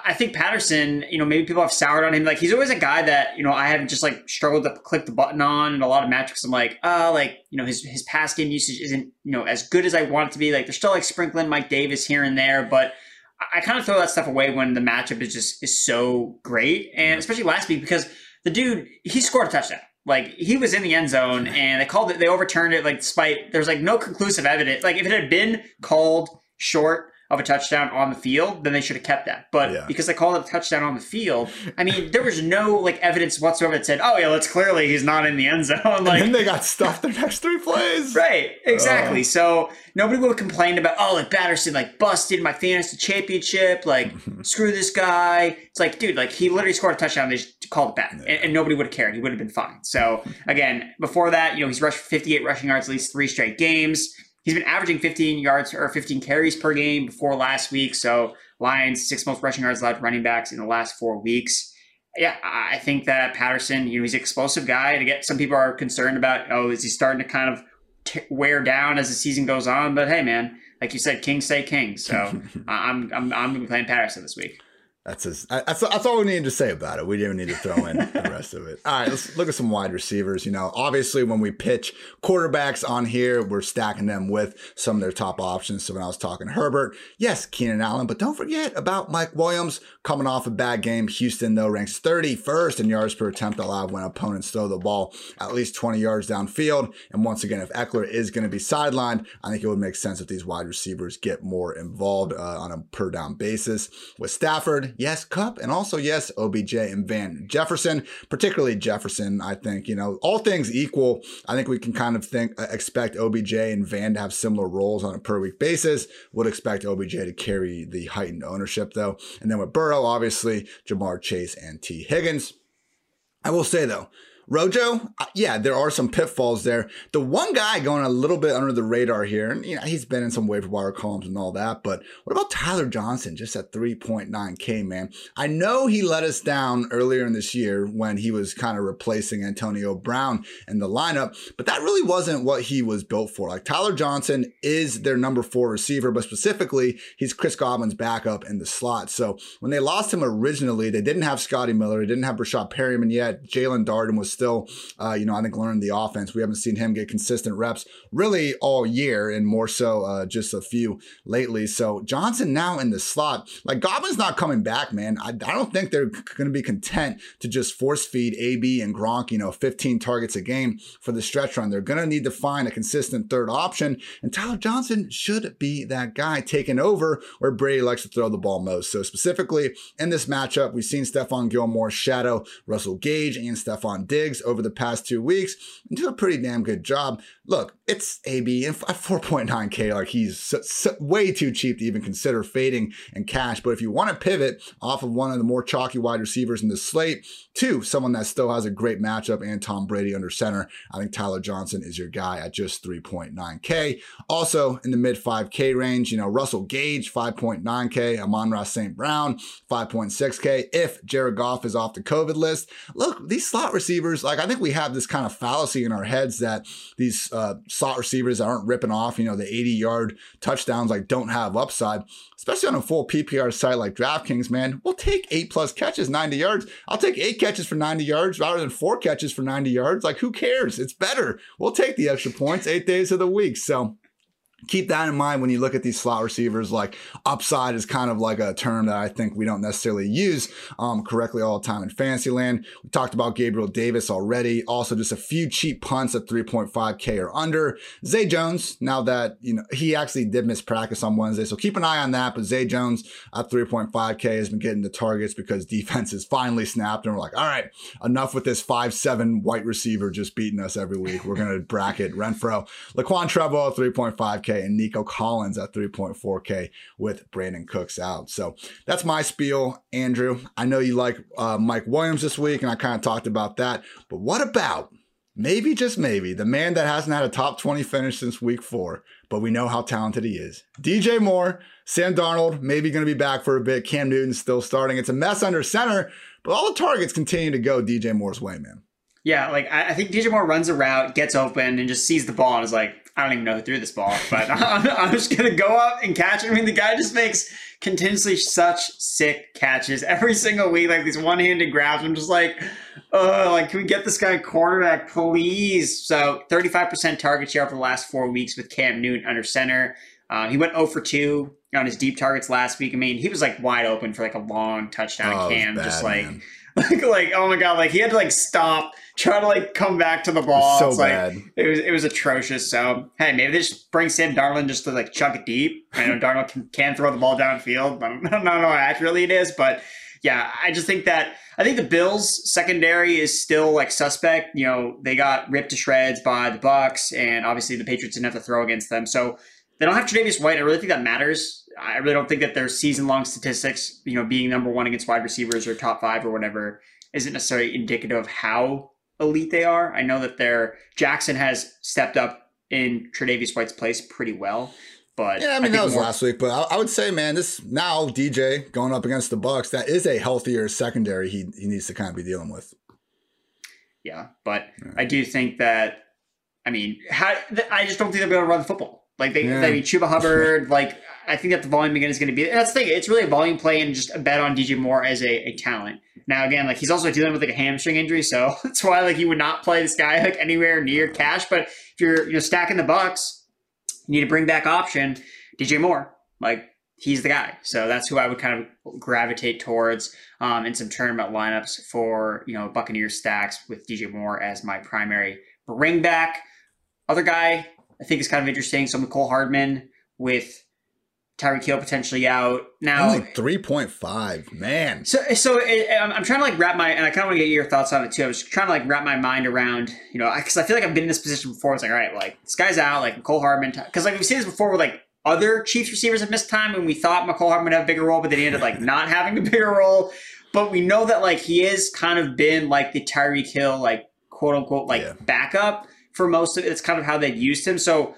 I think Patterson, you know, maybe people have soured on him. Like he's always a guy that, you know, I have just like struggled to click the button on and a lot of metrics. I'm like, oh, like, you know, his his pass game usage isn't, you know, as good as I want it to be. Like they're still like sprinkling Mike Davis here and there, but I, I kind of throw that stuff away when the matchup is just is so great. And especially last week because the dude, he scored a touchdown. Like he was in the end zone and they called it, they overturned it like despite there's like no conclusive evidence. Like if it had been called short of a touchdown on the field, then they should have kept that. But yeah. because they called it a touchdown on the field, I mean, there was no like evidence whatsoever that said, "Oh yeah, that's clearly he's not in the end zone." like, and then they got stuffed the next three plays. Right, exactly. Uh. So nobody would have complained about, "Oh, like Patterson like busted my fantasy championship." Like, screw this guy. It's like, dude, like he literally scored a touchdown. They just called it back, yeah. and, and, nobody would have cared. He would have been fine. So again, before that, you know, he's rushed 58 rushing yards at least three straight games. He's been averaging 15 yards or 15 carries per game before last week. So Lions six most rushing yards allowed running backs in the last four weeks. Yeah, I think that Patterson, you know, he's an explosive guy. To get some people are concerned about, oh, is he starting to kind of t- wear down as the season goes on? But hey, man, like you said, King say King. So I'm I'm I'm gonna be playing Patterson this week. That's his, that's that's all we needed to say about it. We didn't need to throw in the rest of it. All right, let's look at some wide receivers. You know, obviously when we pitch quarterbacks on here, we're stacking them with some of their top options. So when I was talking Herbert, yes, Keenan Allen, but don't forget about Mike Williams coming off a bad game. Houston though ranks 31st in yards per attempt allowed when opponents throw the ball at least 20 yards downfield. And once again, if Ekeler is going to be sidelined, I think it would make sense if these wide receivers get more involved uh, on a per down basis. With Stafford, yes, Kupp, and also yes, OBJ and Van Jefferson, particularly Jefferson. I think you know all things equal. I think we can kind of think uh, expect OBJ and Van to have similar roles on a per week basis. Would expect OBJ to carry the heightened ownership though, and then with Burrow, obviously Ja'Marr Chase and Tee Higgins. I will say though, Rojo, uh, yeah, there are some pitfalls there. The one guy going a little bit under the radar here, and you know, he's been in some waiver wire columns and all that, but what about Tyler Johnson just at 3.9K, man? I know he let us down earlier in this year when he was kind of replacing Antonio Brown in the lineup, but that really wasn't what he was built for. Like Tyler Johnson is their number four receiver, but specifically, he's Chris Godwin's backup in the slot. So when they lost him originally, they didn't have Scotty Miller, they didn't have Breshad Perriman yet. Jaelon Darden was still, uh, you know, I think learning the offense. We haven't seen him get consistent reps really all year and more so uh, just a few lately. So Johnson now in the slot, like Godwin's not coming back, man. I, I don't think they're going to be content to just force feed AB and Gronk, you know, 15 targets a game for the stretch run. They're going to need to find a consistent third option. And Tyler Johnson should be that guy taking over where Brady likes to throw the ball most. So specifically in this matchup, we've seen Stephon Gilmore shadow Russell Gage and Stefon Diggs over the past two weeks and do a pretty damn good job. Look, it's AB and 4.9K. Like he's so, so, way too cheap to even consider fading and cash. But if you want to pivot off of one of the more chalky wide receivers in the slate to someone that still has a great matchup and Tom Brady under center, I think Tyler Johnson is your guy at just 3.9K. Also in the mid 5K range, you know, Russell Gage, 5.9K, Amon-Ra St. Brown, 5.6K. If Jared Goff is off the COVID list, look, these slot receivers, like I think we have this kind of fallacy in our heads that these uh, slot receivers that aren't ripping off, you know, the 80 yard touchdowns, like don't have upside, especially on a full PPR site like DraftKings, man. We'll take eight plus catches, 90 yards. I'll take eight catches for 90 yards rather than four catches for 90 yards. Like, who cares? It's better. We'll take the extra points eight days of the week. So, keep that in mind when you look at these slot receivers. Like upside is kind of like a term that I think we don't necessarily use um, correctly all the time in fantasy land. We talked about Gabriel Davis already. Also, just a few cheap punts at 3.5K or under. Zay Jones, now that, you know, he actually did miss practice on Wednesday. So keep an eye on that. But Zay Jones at 3.5K has been getting the targets because defense is finally snapped and we're like, all right, enough with this 5'7 white receiver just beating us every week. We're going to bracket Renfrow. Laquon Treadwell 3.5K. 5K and Nico Collins at 3.4K with Brandin Cooks out. So that's my spiel, Andrew. I know you like uh, Mike Williams this week, and I kind of talked about that. But what about maybe, just maybe, the man that hasn't had a top 20 finish since week four, but we know how talented he is? DJ Moore, Sam Darnold, maybe going to be back for a bit. Cam Newton's still starting. It's a mess under center, but all the targets continue to go DJ Moore's way, man. Yeah, like I, think DJ Moore runs a route, gets open, and just sees the ball and is like, I don't even know who threw this ball, but I'm, I'm, just gonna go up and catch it. I mean, the guy just makes continuously such sick catches every single week, like these one-handed grabs. I'm just like, oh, like can we get this guy quarterback, please? So 35% target share for the last four weeks with Cam Newton under center. Uh, he went 0 for 2 on his deep targets last week. I mean, he was like wide open for like a long touchdown. Oh, Cam bad, just like. Man like like oh my god like he had to like stop try to like come back to the ball. So it's bad. like it was it was atrocious. So hey maybe they just bring Sam Darnold just to like chuck it deep. I know Darnold can, can throw the ball downfield but I don't know how accurately it is but yeah I just think that I think the Bills secondary is still like suspect. You know they got ripped to shreds by the Bucs and obviously the Patriots didn't have to throw against them. So they don't have Tre'Davious White. I really think that matters I really don't think that their season long statistics, you know, being number one against wide receivers or top five or whatever, isn't necessarily indicative of how elite they are. I know that their Jackson has stepped up in Tre'Davious White's place pretty well. But yeah, I mean I that was more- last week. But I, I, would say, man, this now DJ going up against the Bucs, that is a healthier secondary he he needs to kind of be dealing with. Yeah, but yeah. I do think that. I mean, how, I just don't think they'll be able to run the football. Like they, yeah. I mean, Chuba Hubbard, like I think that the volume again is going to be. That's the thing. It's really a volume play and just a bet on DJ Moore as a, a talent. Now again, like he's also dealing with like a hamstring injury, so that's why like you would not play this guy like anywhere near cash. But if you're you know stacking the Bucs, you need to bring back option DJ Moore. Like he's the guy. So that's who I would kind of gravitate towards um, in some tournament lineups for you know Buccaneer stacks with DJ Moore as my primary bring back. Other guy I think is kind of interesting. So Mecole Hardman with Tyreek Hill potentially out now. Only three point five, man. So, so it, I'm trying to like wrap my, and I kind of want to get your thoughts on it too. I was trying to like wrap my mind around, you know, because I feel like I've been in this position before. It's like, all right, like this guy's out, like Mecole Hardman, because like we've seen this before with like other Chiefs receivers have missed time, and we thought Mecole Hardman would have a bigger role, but then he ended up like not having a bigger role. But we know that like he is kind of been like the Tyreek Hill, like quote unquote, like yeah. backup for most of it. It's kind of how they've used him. So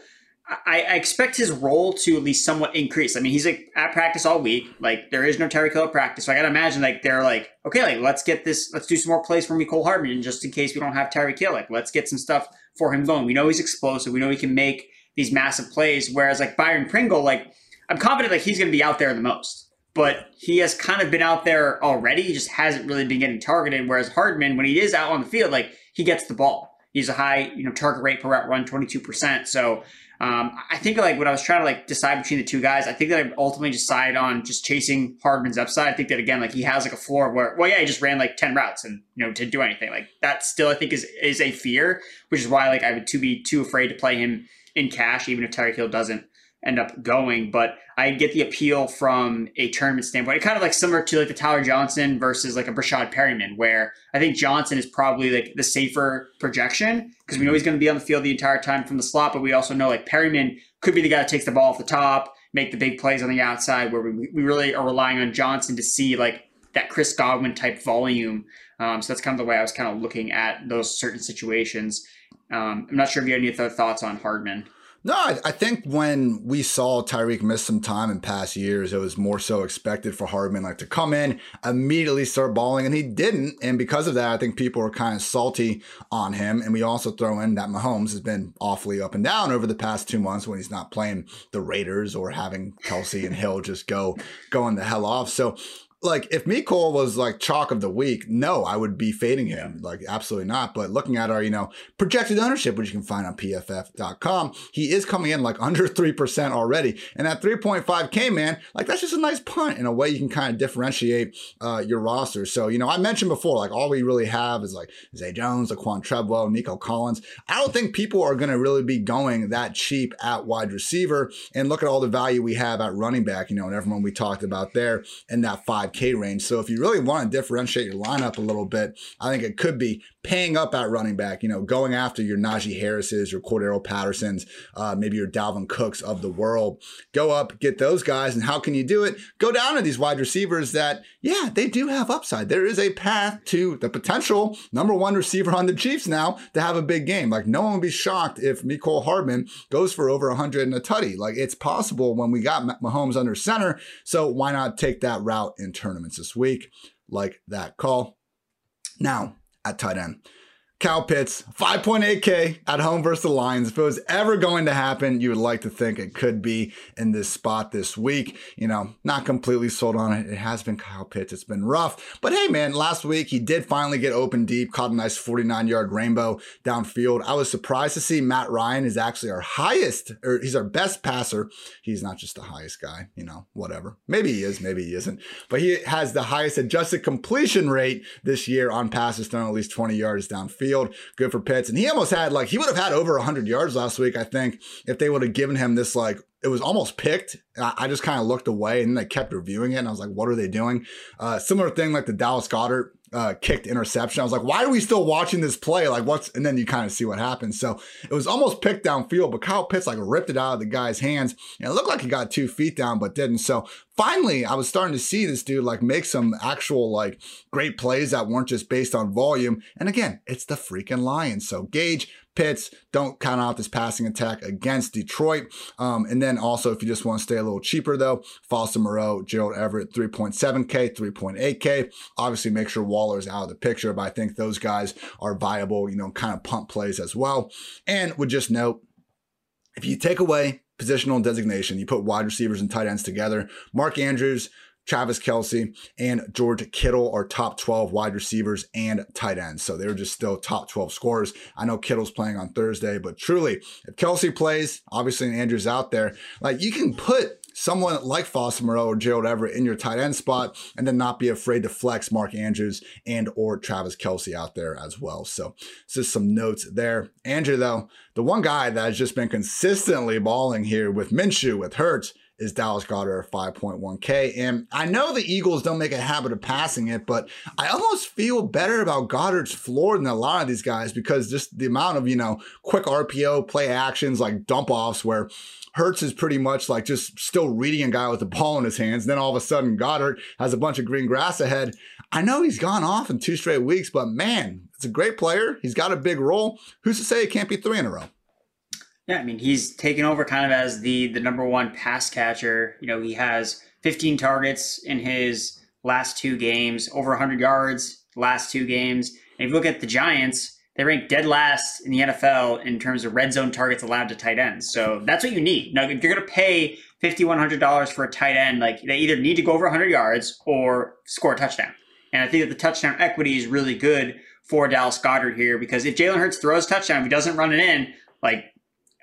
I, I, expect his role to at least somewhat increase. I mean, he's like at practice all week. Like there is no Tyreek Hill at practice, so I gotta imagine like they're like, okay, like let's get this, let's do some more plays for Mecole Hardman, just in case we don't have Tyreek Hill. Like let's get some stuff for him going. We know he's explosive. We know he can make these massive plays. Whereas like Byron Pringle, like I'm confident like he's gonna be out there the most, but he has kind of been out there already. He just hasn't really been getting targeted. Whereas Hardman, when he is out on the field, like he gets the ball. He's a high, you know, target rate per route run, 22%. So um, I think like when I was trying to like decide between the two guys, I think that I ultimately decided on just chasing Hardman's upside. I think that again, like he has like a floor where, well, yeah, he just ran like ten routes and you know to do anything like that. Still, I think is is a fear, which is why like I would to be too afraid to play him in cash, even if Tyreek Hill doesn't end up going. But I get the appeal from a tournament standpoint. Kind of like similar to like the Tyler Johnson versus like a Breshad Perriman, where I think Johnson is probably like the safer projection because we know he's going to be on the field the entire time from the slot, but we also know like Perriman could be the guy that takes the ball off the top, make the big plays on the outside, where we, we really are relying on Johnson to see like that Chris Godwin type volume. Um, so that's kind of the way I was kind of looking at those certain situations. Um, I'm not sure if you have any other thoughts on Hardman. No, I, I, think when we saw Tyreek miss some time in past years, it was more so expected for Hardman like to come in, immediately start balling, and he didn't. And because of that, I think people were kind of salty on him. And we also throw in that Mahomes has been awfully up and down over the past two months when he's not playing the Raiders or having Kelce and Hill just go going the hell off. So like if Mecole was like chalk of the week, no, I would be fading him. Like absolutely not. But looking at our, you know, projected ownership, which you can find on pff.com, he is coming in like under 3% already. And at 3.5K, man, like that's just a nice punt in a way you can kind of differentiate uh, your roster. So, you know, I mentioned before, like all we really have is like Zay Jones, Laquon Treadwell, Nico Collins. I don't think people are going to really be going that cheap at wide receiver. And look at all the value we have at running back, you know, and everyone we talked about there in that 5K range. So if you really want to differentiate your lineup a little bit, I think it could be paying up at running back, you know, going after your Najee Harris's, your Cordarrelle Patterson's, uh, maybe your Dalvin Cooks of the world. Go up, get those guys. And how can you do it? Go down to these wide receivers that, yeah, they do have upside. There is a path to the potential number one receiver on the Chiefs now to have a big game. Like no one would be shocked if Mecole Hardman goes for over 100 in a tutty. Like it's possible when we got Mahomes under center. So why not take that route in tournaments this week? Like that call. Now, jeg tar en. Kyle Pitts, 5.8K at home versus the Lions. If it was ever going to happen, you would like to think it could be in this spot this week. You know, not completely sold on it. It has been Kyle Pitts. It's been rough. But hey, man, last week he did finally get open deep, caught a nice 49 yard rainbow downfield. I was surprised to see Matt Ryan is actually our highest, or he's our best passer. He's not just the highest guy, you know, whatever. Maybe he is, maybe he isn't. But he has the highest adjusted completion rate this year on passes thrown at least 20 yards downfield field. Good for Pitts. And he almost had like he would have had over 100 yards last week, I think, if they would have given him this like it was almost picked. I just kind of looked away and they kept reviewing it. And I was like, what are they doing? Uh, similar thing like the Dallas Goedert uh, kicked interception. I was like, why are we still watching this play? Like, what's, and then you kind of see what happens. So it was almost picked downfield, but Kyle Pitts like ripped it out of the guy's hands. And it looked like he got two feet down, but didn't. So finally, I was starting to see this dude like make some actual like great plays that weren't just based on volume. And again, it's the freaking Lions. So Gage, Pitts, don't count out this passing attack against Detroit. Um, and then also, if you just want to stay a little cheaper though, Foster Moreau, Gerald Everett, 3.7K, 3.8K. Obviously, make sure Waller is out of the picture, but I think those guys are viable, you know, kind of pump plays as well. And would just note, if you take away positional designation, you put wide receivers and tight ends together, Mark Andrews, Travis Kelce and George Kittle are top 12 wide receivers and tight ends. So they're just still top 12 scorers. I know Kittle's playing on Thursday, but truly, if Kelce plays, obviously, and Andrews out there, like you can put someone like Foster Moreau or Gerald Everett in your tight end spot and then not be afraid to flex Mark Andrews and or Travis Kelce out there as well. So just some notes there. Andrew, though, the one guy that has just been consistently balling here with Minshew, with Hurts, is Dallas Goedert at 5.1K. And I know the Eagles don't make a habit of passing it, but I almost feel better about Goedert's floor than a lot of these guys because just the amount of, you know, quick RPO play actions like dump offs where Hurts is pretty much like just still reading a guy with the ball in his hands. And Then all of a sudden, Goedert has a bunch of green grass ahead. I know he's gone off in two straight weeks, but man, it's a great player. He's got a big role. Who's to say it can't be three in a row? Yeah, I mean he's taken over kind of as the the number one pass catcher. You know, he has 15 targets in his last two games, over 100 yards last two games. And if you look at the Giants, they rank dead last in the NFL in terms of red zone targets allowed to tight ends. So that's what you need. Now, if you're going to pay $5,100 for a tight end, like they either need to go over 100 yards or score a touchdown. And I think that the touchdown equity is really good for Dallas Goedert here because if Jalen Hurts throws touchdown, if he doesn't run it in, like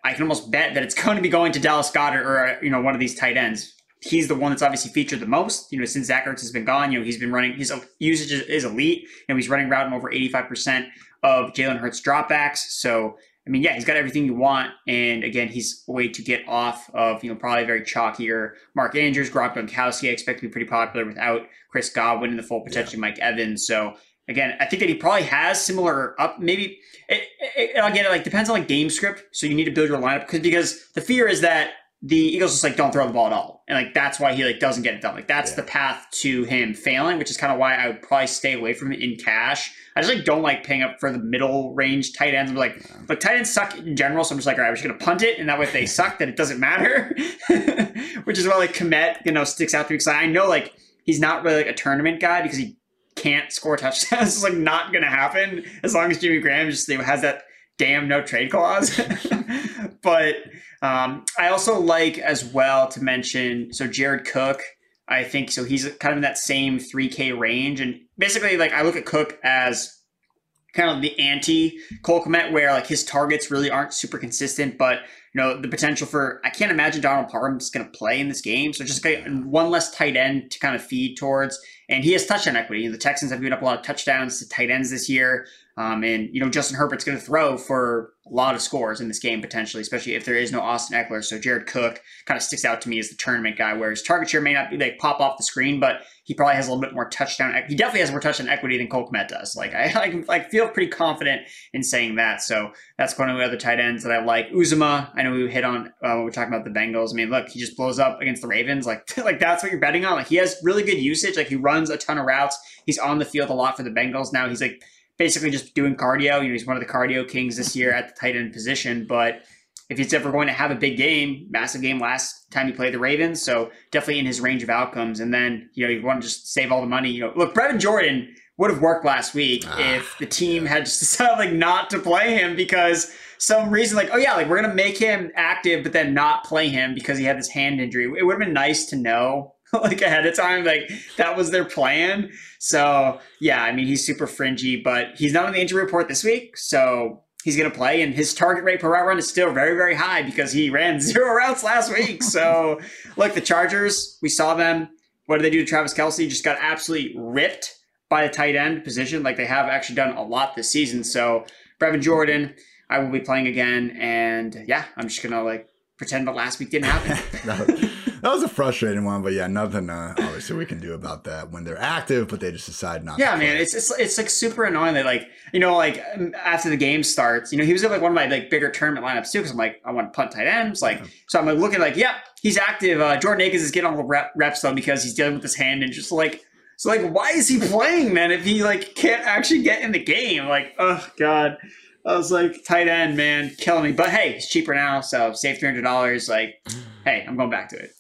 I can almost bet that it's going to be going to Dallas Goedert or uh, you know one of these tight ends. He's the one that's obviously featured the most. You know, since Zach Ertz has been gone, you know he's been running. His usage is elite. Know, he's running route in over eighty five percent of Jalen Hurts dropbacks. So I mean, yeah, he's got everything you want. And again, he's a way to get off of, you know, probably very chalkier Mark Andrews, Gronk Gronkowski. I expect to be pretty popular without Chris Godwin and the full potential yeah. Mike Evans. So again, I think that he probably has similar up. Maybe it, it, again, it like depends on like game script. So you need to build your lineup because because the fear is that the Eagles just like don't throw the ball at all, and like that's why he like doesn't get it done. Like that's yeah. the path to him failing, which is kind of why I would probably stay away from it in cash. I just like don't like paying up for the middle range tight ends. I'm like, yeah. but tight ends suck in general, so I'm just like, all right, I'm just gonna punt it, and that way if they suck, then it doesn't matter. which is why like Kmet, you know, sticks out to me because I know like he's not really like a tournament guy because he can't score touchdowns. it's like not going to happen as long as Jimmy Graham just has that damn no trade clause. but um, I also like as well to mention so Jared Cook. I think so. He's kind of in that same 3K range. And basically, like, I look at Cook as kind of the anti Cole Kmet, where like his targets really aren't super consistent, but you know the potential for I can't imagine Donald Parham's going to play in this game, so just one less tight end to kind of feed towards, and he has touchdown equity. You know, The Texans have given up a lot of touchdowns to tight ends this year. Um, and you know Justin Herbert's going to throw for a lot of scores in this game potentially, especially if there is no Austin Ekeler. So Jared Cook kind of sticks out to me as the tournament guy, where his target share may not be like pop off the screen, but he probably has a little bit more touchdown. He definitely has more touchdown equity than Cole Kmet does. Like I, I, I feel pretty confident in saying that. So that's one of the other tight ends that I like. Uzomah, I know we hit on uh, when we're talking about the Bengals. I mean, look, he just blows up against the Ravens. Like like that's what you're betting on. Like he has really good usage. Like he runs a ton of routes. He's on the field a lot for the Bengals now. He's like basically just doing cardio. You know, he's one of the cardio kings this year at the tight end position. But if he's ever going to have a big game, massive game last time he played the Ravens, so definitely in his range of outcomes. And then you know you want to just save all the money. You know, look, Brevin Jordan would have worked last week ah, if the team had just decided like not to play him because some reason like oh yeah like we're gonna make him active but then not play him because he had this hand injury it would have been nice to know like ahead of time. Like that was their plan. So yeah, I mean he's super fringy, but he's not on the injury report this week, so he's going to play. And his target rate per route run is still very very high because he ran zero routes last week. So look, the Chargers, we saw them. What did they do to Travis Kelce? Just got absolutely ripped by the tight end position. Like they have actually done a lot this season. So Brevin Jordan, I will be playing again, and yeah, I'm just gonna like pretend that last week didn't happen. that was a frustrating one, but yeah, nothing uh, obviously we can do about that when they're active, but they just decide not. Yeah, man, it's, it's it's like super annoying that like you know like after the game starts, you know he was in like one of my like bigger tournament lineups too because I'm like I want to punt tight ends like yeah. so I'm like looking like yeah he's active. Uh, Jordan Akins is getting all the rep, reps though because he's dealing with his hand and just like so like why is he playing man if he like can't actually get in the game like oh god. I was like, tight end, man, killing me. But hey, it's cheaper now, so save three hundred dollars. Like, hey, I'm going back to it.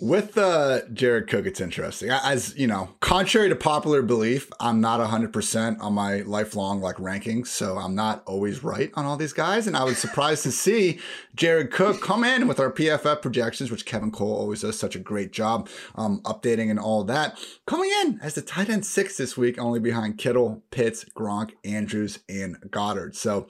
With uh, Jared Cook, it's interesting. As you know, contrary to popular belief, I'm not 100% on my lifelong like rankings, so I'm not always right on all these guys. And I was surprised to see Jared Cook come in with our PFF projections, which Kevin Cole always does such a great job um, updating and all that. Coming in as the tight end six this week, only behind Kittle, Pitts, Gronk, Andrews, and Goedert. So,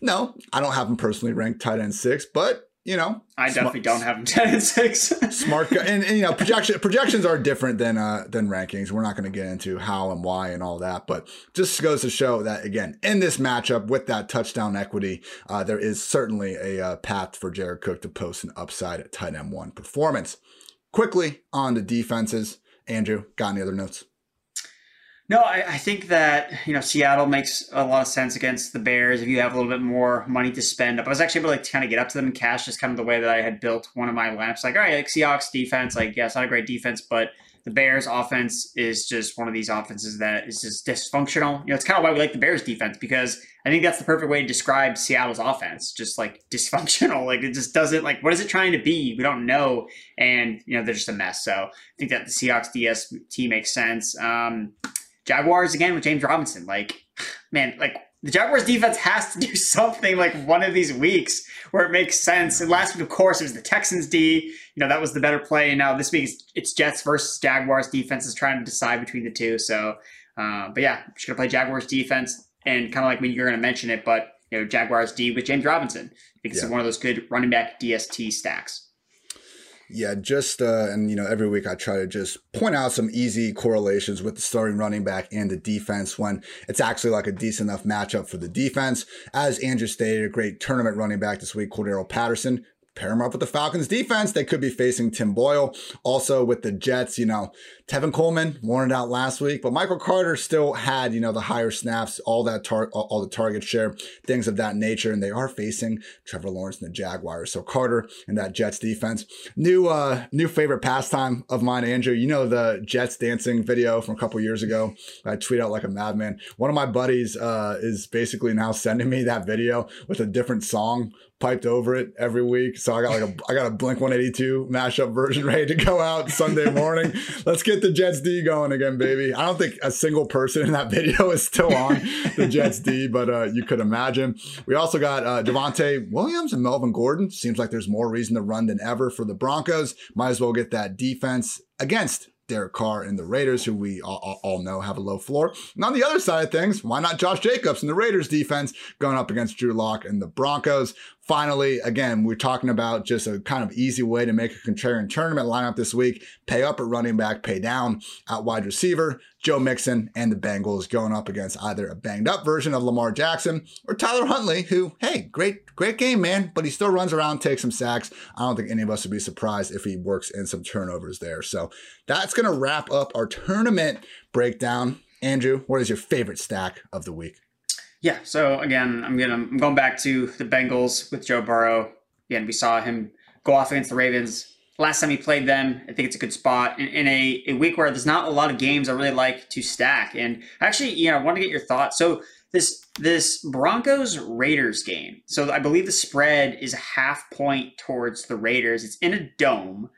no, I don't have him personally ranked tight end six, but you know, I definitely don't have them ten and six. smart and, and, you know projection projections are different than uh than rankings. We're not going to get into how and why and all that, but just goes to show that again in this matchup with that touchdown equity, uh, there is certainly a uh, path for Jared Cook to post an upside at tight end one performance. Quickly on the defenses, Andrew, got any other notes? No, I, I, think that you know Seattle makes a lot of sense against the Bears if you have a little bit more money to spend. I was actually able to kind of get up to them in cash, just kind of the way that I had built one of my lineups. Like, all right, like Seahawks defense, like yeah, not a great defense, but the Bears offense is just one of these offenses that is just dysfunctional. You know, it's kind of why we like the Bears defense because I think that's the perfect way to describe Seattle's offense. Just like dysfunctional. Like it just doesn't like what is it trying to be? We don't know. And you know, they're just a mess. So I think that the Seahawks DS team makes sense. Um, Jaguars again with James Robinson. Like, man, like the Jaguars defense has to do something like one of these weeks where it makes sense. And last week, of course, it was the Texans D. You know, that was the better play. And now this week, it's Jets versus Jaguars defense is trying to decide between the two. So, uh, but yeah, just going to play Jaguars defense. And kind of like when you're going to mention it, but, you know, Jaguars D with James Robinson because yeah. it's one of those good running back DST stacks. Yeah, just uh, and you know every week I try to just point out some easy correlations with the starting running back and the defense when it's actually like a decent enough matchup for the defense. As Andrew stated, a great tournament running back this week, Cordarrelle Patterson, pair him up with the Falcons defense. They could be facing Tim Boyle. Also with the Jets, you know, Tevin Coleman warned out last week, but Michael Carter still had, you know, the higher snaps, all that tar- all the target share, things of that nature. And they are facing Trevor Lawrence and the Jaguars. So Carter and that Jets defense. New uh new favorite pastime of mine, Andrew. You know the Jets dancing video from a couple years ago. I tweet out like a madman. One of my buddies uh is basically now sending me that video with a different song piped over it every week. So I got like a I got a Blink 182 mashup version ready to go out Sunday morning. Let's get the Jets D going again, baby. I don't think a single person in that video is still on the Jets D, but uh, you could imagine. We also got uh, Javonte Williams and Melvin Gordon. Seems like there's more reason to run than ever for the Broncos. Might as well get that defense against Derek Carr and the Raiders, who we all, all, know have a low floor. And on the other side of things, why not Josh Jacobs and the Raiders defense going up against Drew Lock and the Broncos? Finally, again, we're talking about just a kind of easy way to make a contrarian tournament lineup this week. Pay up at running back, pay down at wide receiver. Joe Mixon and the Bengals going up against either a banged up version of Lamar Jackson or Tyler Huntley, who, hey, great, great game, man, but he still runs around, takes some sacks. I don't think any of us would be surprised if he works in some turnovers there. So that's going to wrap up our tournament breakdown. Andrew, what is your favorite stack of the week? Yeah. So again, I'm gonna I'm going back to the Bengals with Joe Burrow. Again, we saw him go off against the Ravens last time he played them. I think it's a good spot in, in a, a week where there's not a lot of games I really like to stack. And actually, you know, I want to get your thoughts. So this this Broncos Raiders game. So I believe the spread is a half point towards the Raiders. It's in a dome.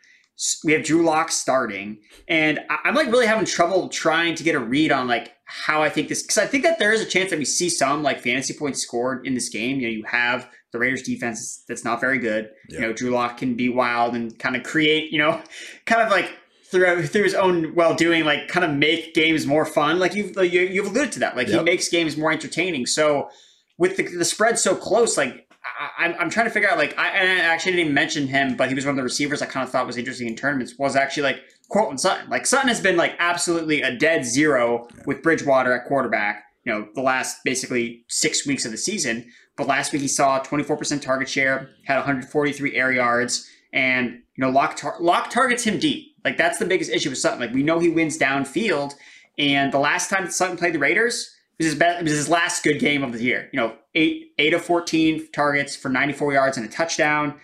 We have Drew Lock starting, and I'm like really having trouble trying to get a read on like how I think this because I think that there is a chance that we see some like fantasy points scored in this game. You know, you have the Raiders defense that's not very good. Yeah. You know, Drew Lock can be wild and kind of create, you know, kind of like through through his own well doing, like kind of make games more fun. Like you've you've alluded to that. Like yep. he makes games more entertaining. So with the, the spread so close, like I, I'm trying to figure out like I, I actually didn't even mention him, but he was one of the receivers I kind of thought was interesting in tournaments. Was actually like Courtland Sutton. Like Sutton has been like absolutely a dead zero with Bridgewater at quarterback. You know, the last basically six weeks of the season. But last week he saw 24% target share, had 143 air yards, and you know Lock tar- Lock targets him deep. Like that's the biggest issue with Sutton. Like we know he wins downfield, and the last time Sutton played the Raiders, it was his best, it was his last good game of the year. You know, eight eight of 14 targets for 94 yards and a touchdown.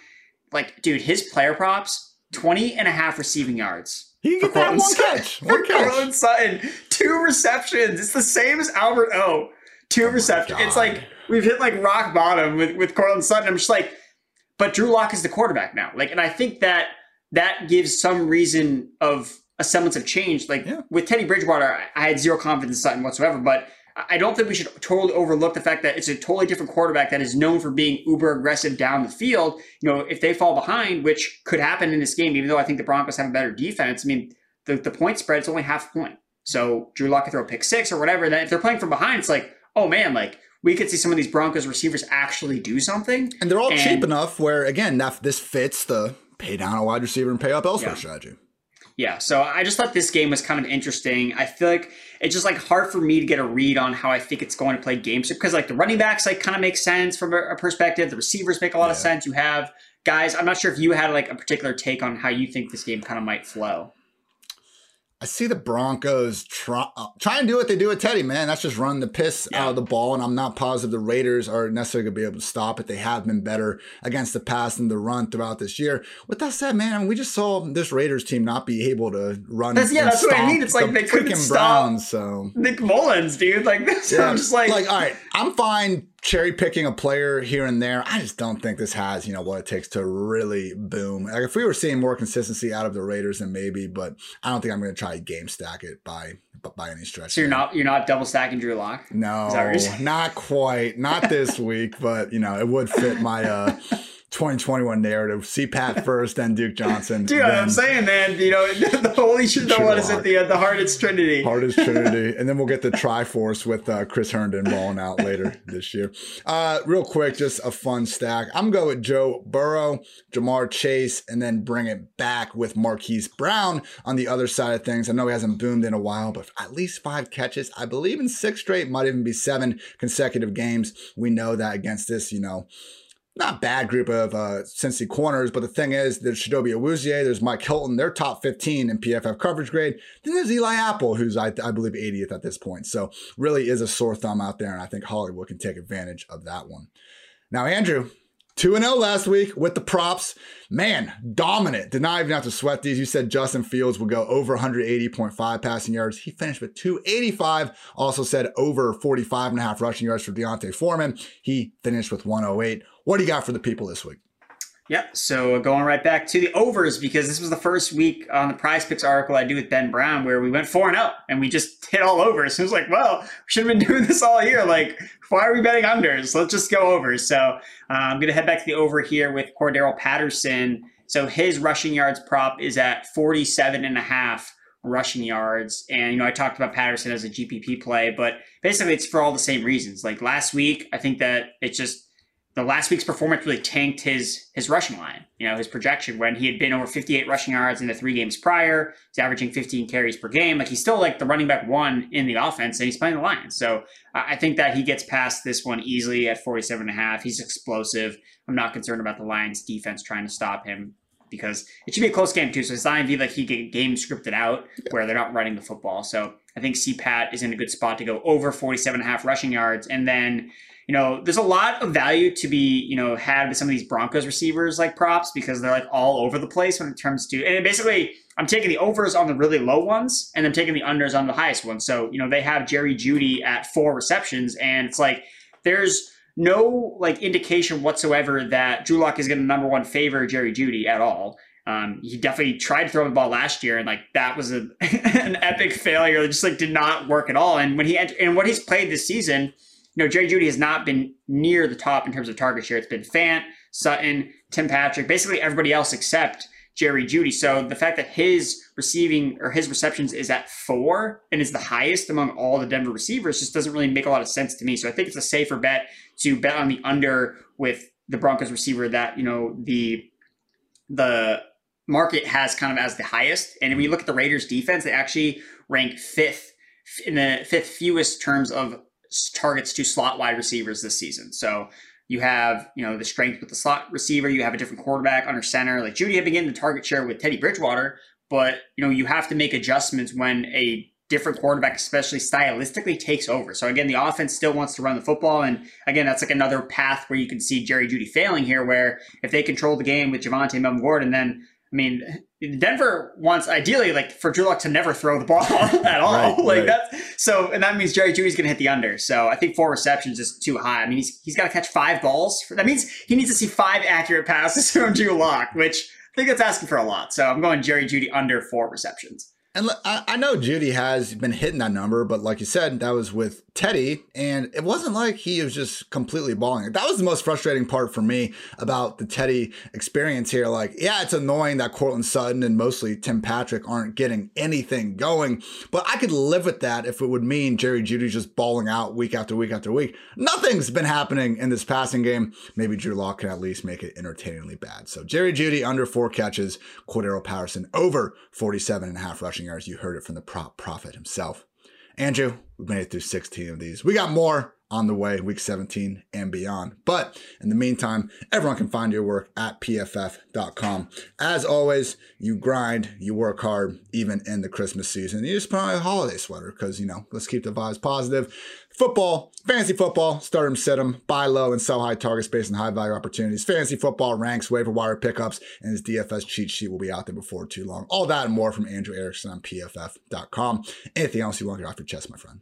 Like, dude, his player props 20 and a half receiving yards he can get that one Sutton. catch. One catch. Courtland Sutton, two receptions. It's the same as Albert O. Two oh receptions. It's like we've hit like rock bottom with with Courtland Sutton. I'm just like, but Drew Lock is the quarterback now. Like, and I think that that gives some reason of a semblance of change. Like yeah. with Teddy Bridgewater, I had zero confidence in Sutton whatsoever. But I don't think we should totally overlook the fact that it's a totally different quarterback that is known for being uber aggressive down the field. You know, if they fall behind, which could happen in this game, even though I think the Broncos have a better defense, I mean, the, the point spread is only half a point. So Drew Lock could throw a pick six or whatever. Then if they're playing from behind, it's like, oh man, like we could see some of these Broncos receivers actually do something. And they're all and, cheap enough where, again, that this fits the pay down a wide receiver and pay up elsewhere yeah. strategy. Yeah, so I just thought this game was kind of interesting. I feel like it's just like hard for me to get a read on how I think it's going to play games because like the running backs like kind of make sense from a, perspective. The receivers make a lot yeah. of sense. You have guys. I'm not sure if you had like a particular take on how you think this game kind of might flow. I see the Broncos try, uh, try and do what they do with Teddy, man. That's just run the piss yeah. out of the ball. And I'm not positive the Raiders are necessarily going to be able to stop it. They have been better against the pass and the run throughout this year. With that said, man, I mean, we just saw this Raiders team not be able to run. That's, yeah, that's what I mean. It's like they couldn't stop Browns, so. Nick Mullens, dude. Like this. Yeah. I'm just like, like, all right, I'm fine cherry picking a player here and there, I just don't think this has, you know, what it takes to really boom. Like if we were seeing more consistency out of the Raiders, then maybe, but I don't think I'm going to try game stack it by by any stretch. So you're not you're not double stacking Drew Lock? No, not quite. Not this week, but you know, it would fit my uh 2021 narrative. See Pat first, then Duke Johnson. Dude, then I'm saying, man, you know, the holy shit, the one is at the uh, the hardest trinity. Hardest trinity, and then we'll get the Triforce with uh, Chris Herndon balling out later this year. Uh, real quick, just a fun stack. I'm going with Joe Burrow, Ja'Marr Chase, and then bring it back with Marquise Brown on the other side of things. I know he hasn't boomed in a while, but at least five catches. I believe in six straight, might even be seven consecutive games. We know that against this, you know not bad group of uh, Cincy corners, but the thing is, there's Chidobe Awuzie, there's Mike Hilton, they're top 15 in PFF coverage grade. Then there's Eli Apple, who's, I, I believe, 80th at this point. So really is a sore thumb out there, and I think Hollywood can take advantage of that one. Now, Andrew, 2 0 last week with the props. Man, dominant. Did not even have to sweat these. You said Justin Fields would go over 180.5 passing yards. He finished with 285. Also said over 45 and a half rushing yards for D'Onta Foreman. He finished with 108. What do you got for the people this week? Yep. So going right back to the overs because this was the first week on the PrizePicks article I do with Ben Brown where we went four and out and we just hit all over. So it was like, well, we should have been doing this all year. Like, why are we betting unders? Let's just go over. So uh, I'm going to head back to the over here with Cordarrelle Patterson. So his rushing yards prop is at 47 and a half rushing yards. And, you know, I talked about Patterson as a GPP play, but basically it's for all the same reasons. Like last week, I think that it's just the last week's performance really tanked his his rushing line. You know, his projection when he had been over 58 rushing yards in the three games prior, he's averaging 15 carries per game. Like he's still like the running back one in the offense, and he's playing the Lions. So I think that he gets past this one easily at 47 and a half. He's explosive. I'm not concerned about the Lions defense trying to stop him because it should be a close game too. So it's not be like he get game scripted out where they're not running the football. So I think CPAT is in a good spot to go over 47 and a half rushing yards. And then you know, there's a lot of value to be, you know, had with some of these Broncos receivers like props because they're like all over the place when it comes to, and basically I'm taking the overs on the really low ones and I'm taking the unders on the highest ones. So, you know, they have Jerry Jeudy at four receptions and it's like, there's no like indication whatsoever that Drew Lock is going to number one favor Jerry Jeudy at all. Um, he definitely tried to throw the ball last year, and like that was a, an epic failure. It just like did not work at all. And when he and what he's played this season, you know, Jerry Jeudy has not been near the top in terms of target share. It's been Fant, Sutton, Tim Patrick, basically everybody else except Jerry Jeudy. So the fact that his receiving or his receptions is at four and is the highest among all the Denver receivers just doesn't really make a lot of sense to me. So I think it's a safer bet to bet on the under with the Broncos receiver that, you know, the the market has kind of as the highest. And when you look at the Raiders defense, they actually rank fifth in the fifth fewest terms of targets to slot wide receivers this season. So you have, you know, the strength with the slot receiver. You have a different quarterback under center. Like Jeudy had begun the target share with Teddy Bridgewater, but you know you have to make adjustments when a different quarterback, especially stylistically, takes over. So again, the offense still wants to run the football, and again, that's like another path where you can see Jerry Jeudy failing here, where if they control the game with Javonte Melvin Gordon, and then I mean, Denver wants ideally like for Drew Lock to never throw the ball at all. right, like right. that's so, and that means Jerry Jeudy's going to hit the under. So I think four receptions is too high. I mean, he's he's got to catch five balls. For, that means he needs to see five accurate passes from Drew Lock, which I think that's asking for a lot. So I'm going Jerry Jeudy under four receptions. And I know Jeudy has been hitting that number, but like you said, that was with Teddy, and it wasn't like he was just completely balling. That was the most frustrating part for me about the Teddy experience here. Like, yeah, it's annoying that Courtland Sutton and mostly Tim Patrick aren't getting anything going, but I could live with that if it would mean Jerry Jeudy just balling out week after week after week. Nothing's been happening in this passing game. Maybe Drew Lock can at least make it entertainingly bad. So Jerry Jeudy under four catches, Cordarrelle Patterson over 47 and a half rushing yards. You heard it from the prop prophet himself. Andrew, we've made it through 16 of these. We got more on the way, week 17 and beyond. But in the meantime, everyone can find your work at pff.com. As always, you grind, you work hard, even in the Christmas season. You just put on a holiday sweater because, you know, let's keep the vibes positive. Football, fantasy football, start them, sit them, buy low and sell high targets based on high value opportunities. Fantasy football ranks, waiver wire pickups, and his DFS cheat sheet will be out there before too long. All that and more from Andrew Erickson on pff.com. Anything else you want to get off your chest, my friend?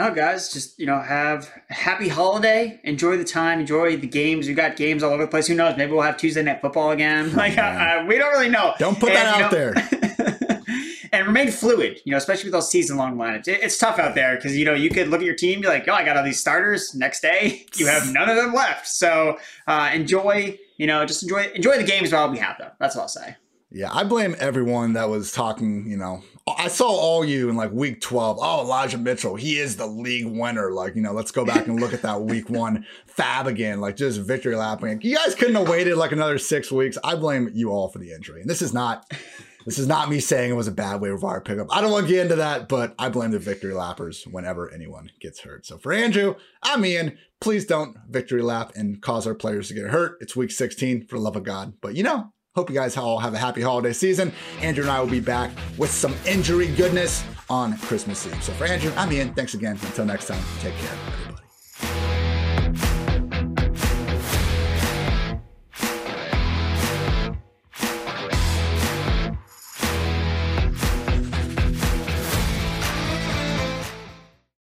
Oh, guys, just you know, have a happy holiday. Enjoy the time. Enjoy the games. We got games all over the place. Who knows? Maybe we'll have Tuesday night football again. Like uh, we don't really know. Don't put and, that out know, there. and remain fluid, you know, especially with those season long lineups. It, it's tough out there because, you know, you could look at your team, be like, oh, I got all these starters. Next day, you have none of them left. So uh, enjoy, you know, just enjoy enjoy the games while we have them. That's all I'll say. Yeah, I blame everyone that was talking, you know. I saw all you in like week 12. Oh, Elijah Mitchell, he is the league winner. Like, you know, let's go back and look at that week one fab again, like just victory lapping. You guys couldn't have waited like another six weeks. I blame you all for the injury. And this is not this is not me saying it was a bad waiver wire pickup. I don't want to get into that, but I blame the victory lappers whenever anyone gets hurt. So for Andrew, I'm Ian. Please don't victory lap and cause our players to get hurt. It's week 16 for the love of God. But you know, hope you guys all have a happy holiday season. Andrew and I will be back with some injury goodness on Christmas Eve. So for Andrew, I'm Ian. Thanks again. Until next time, take care.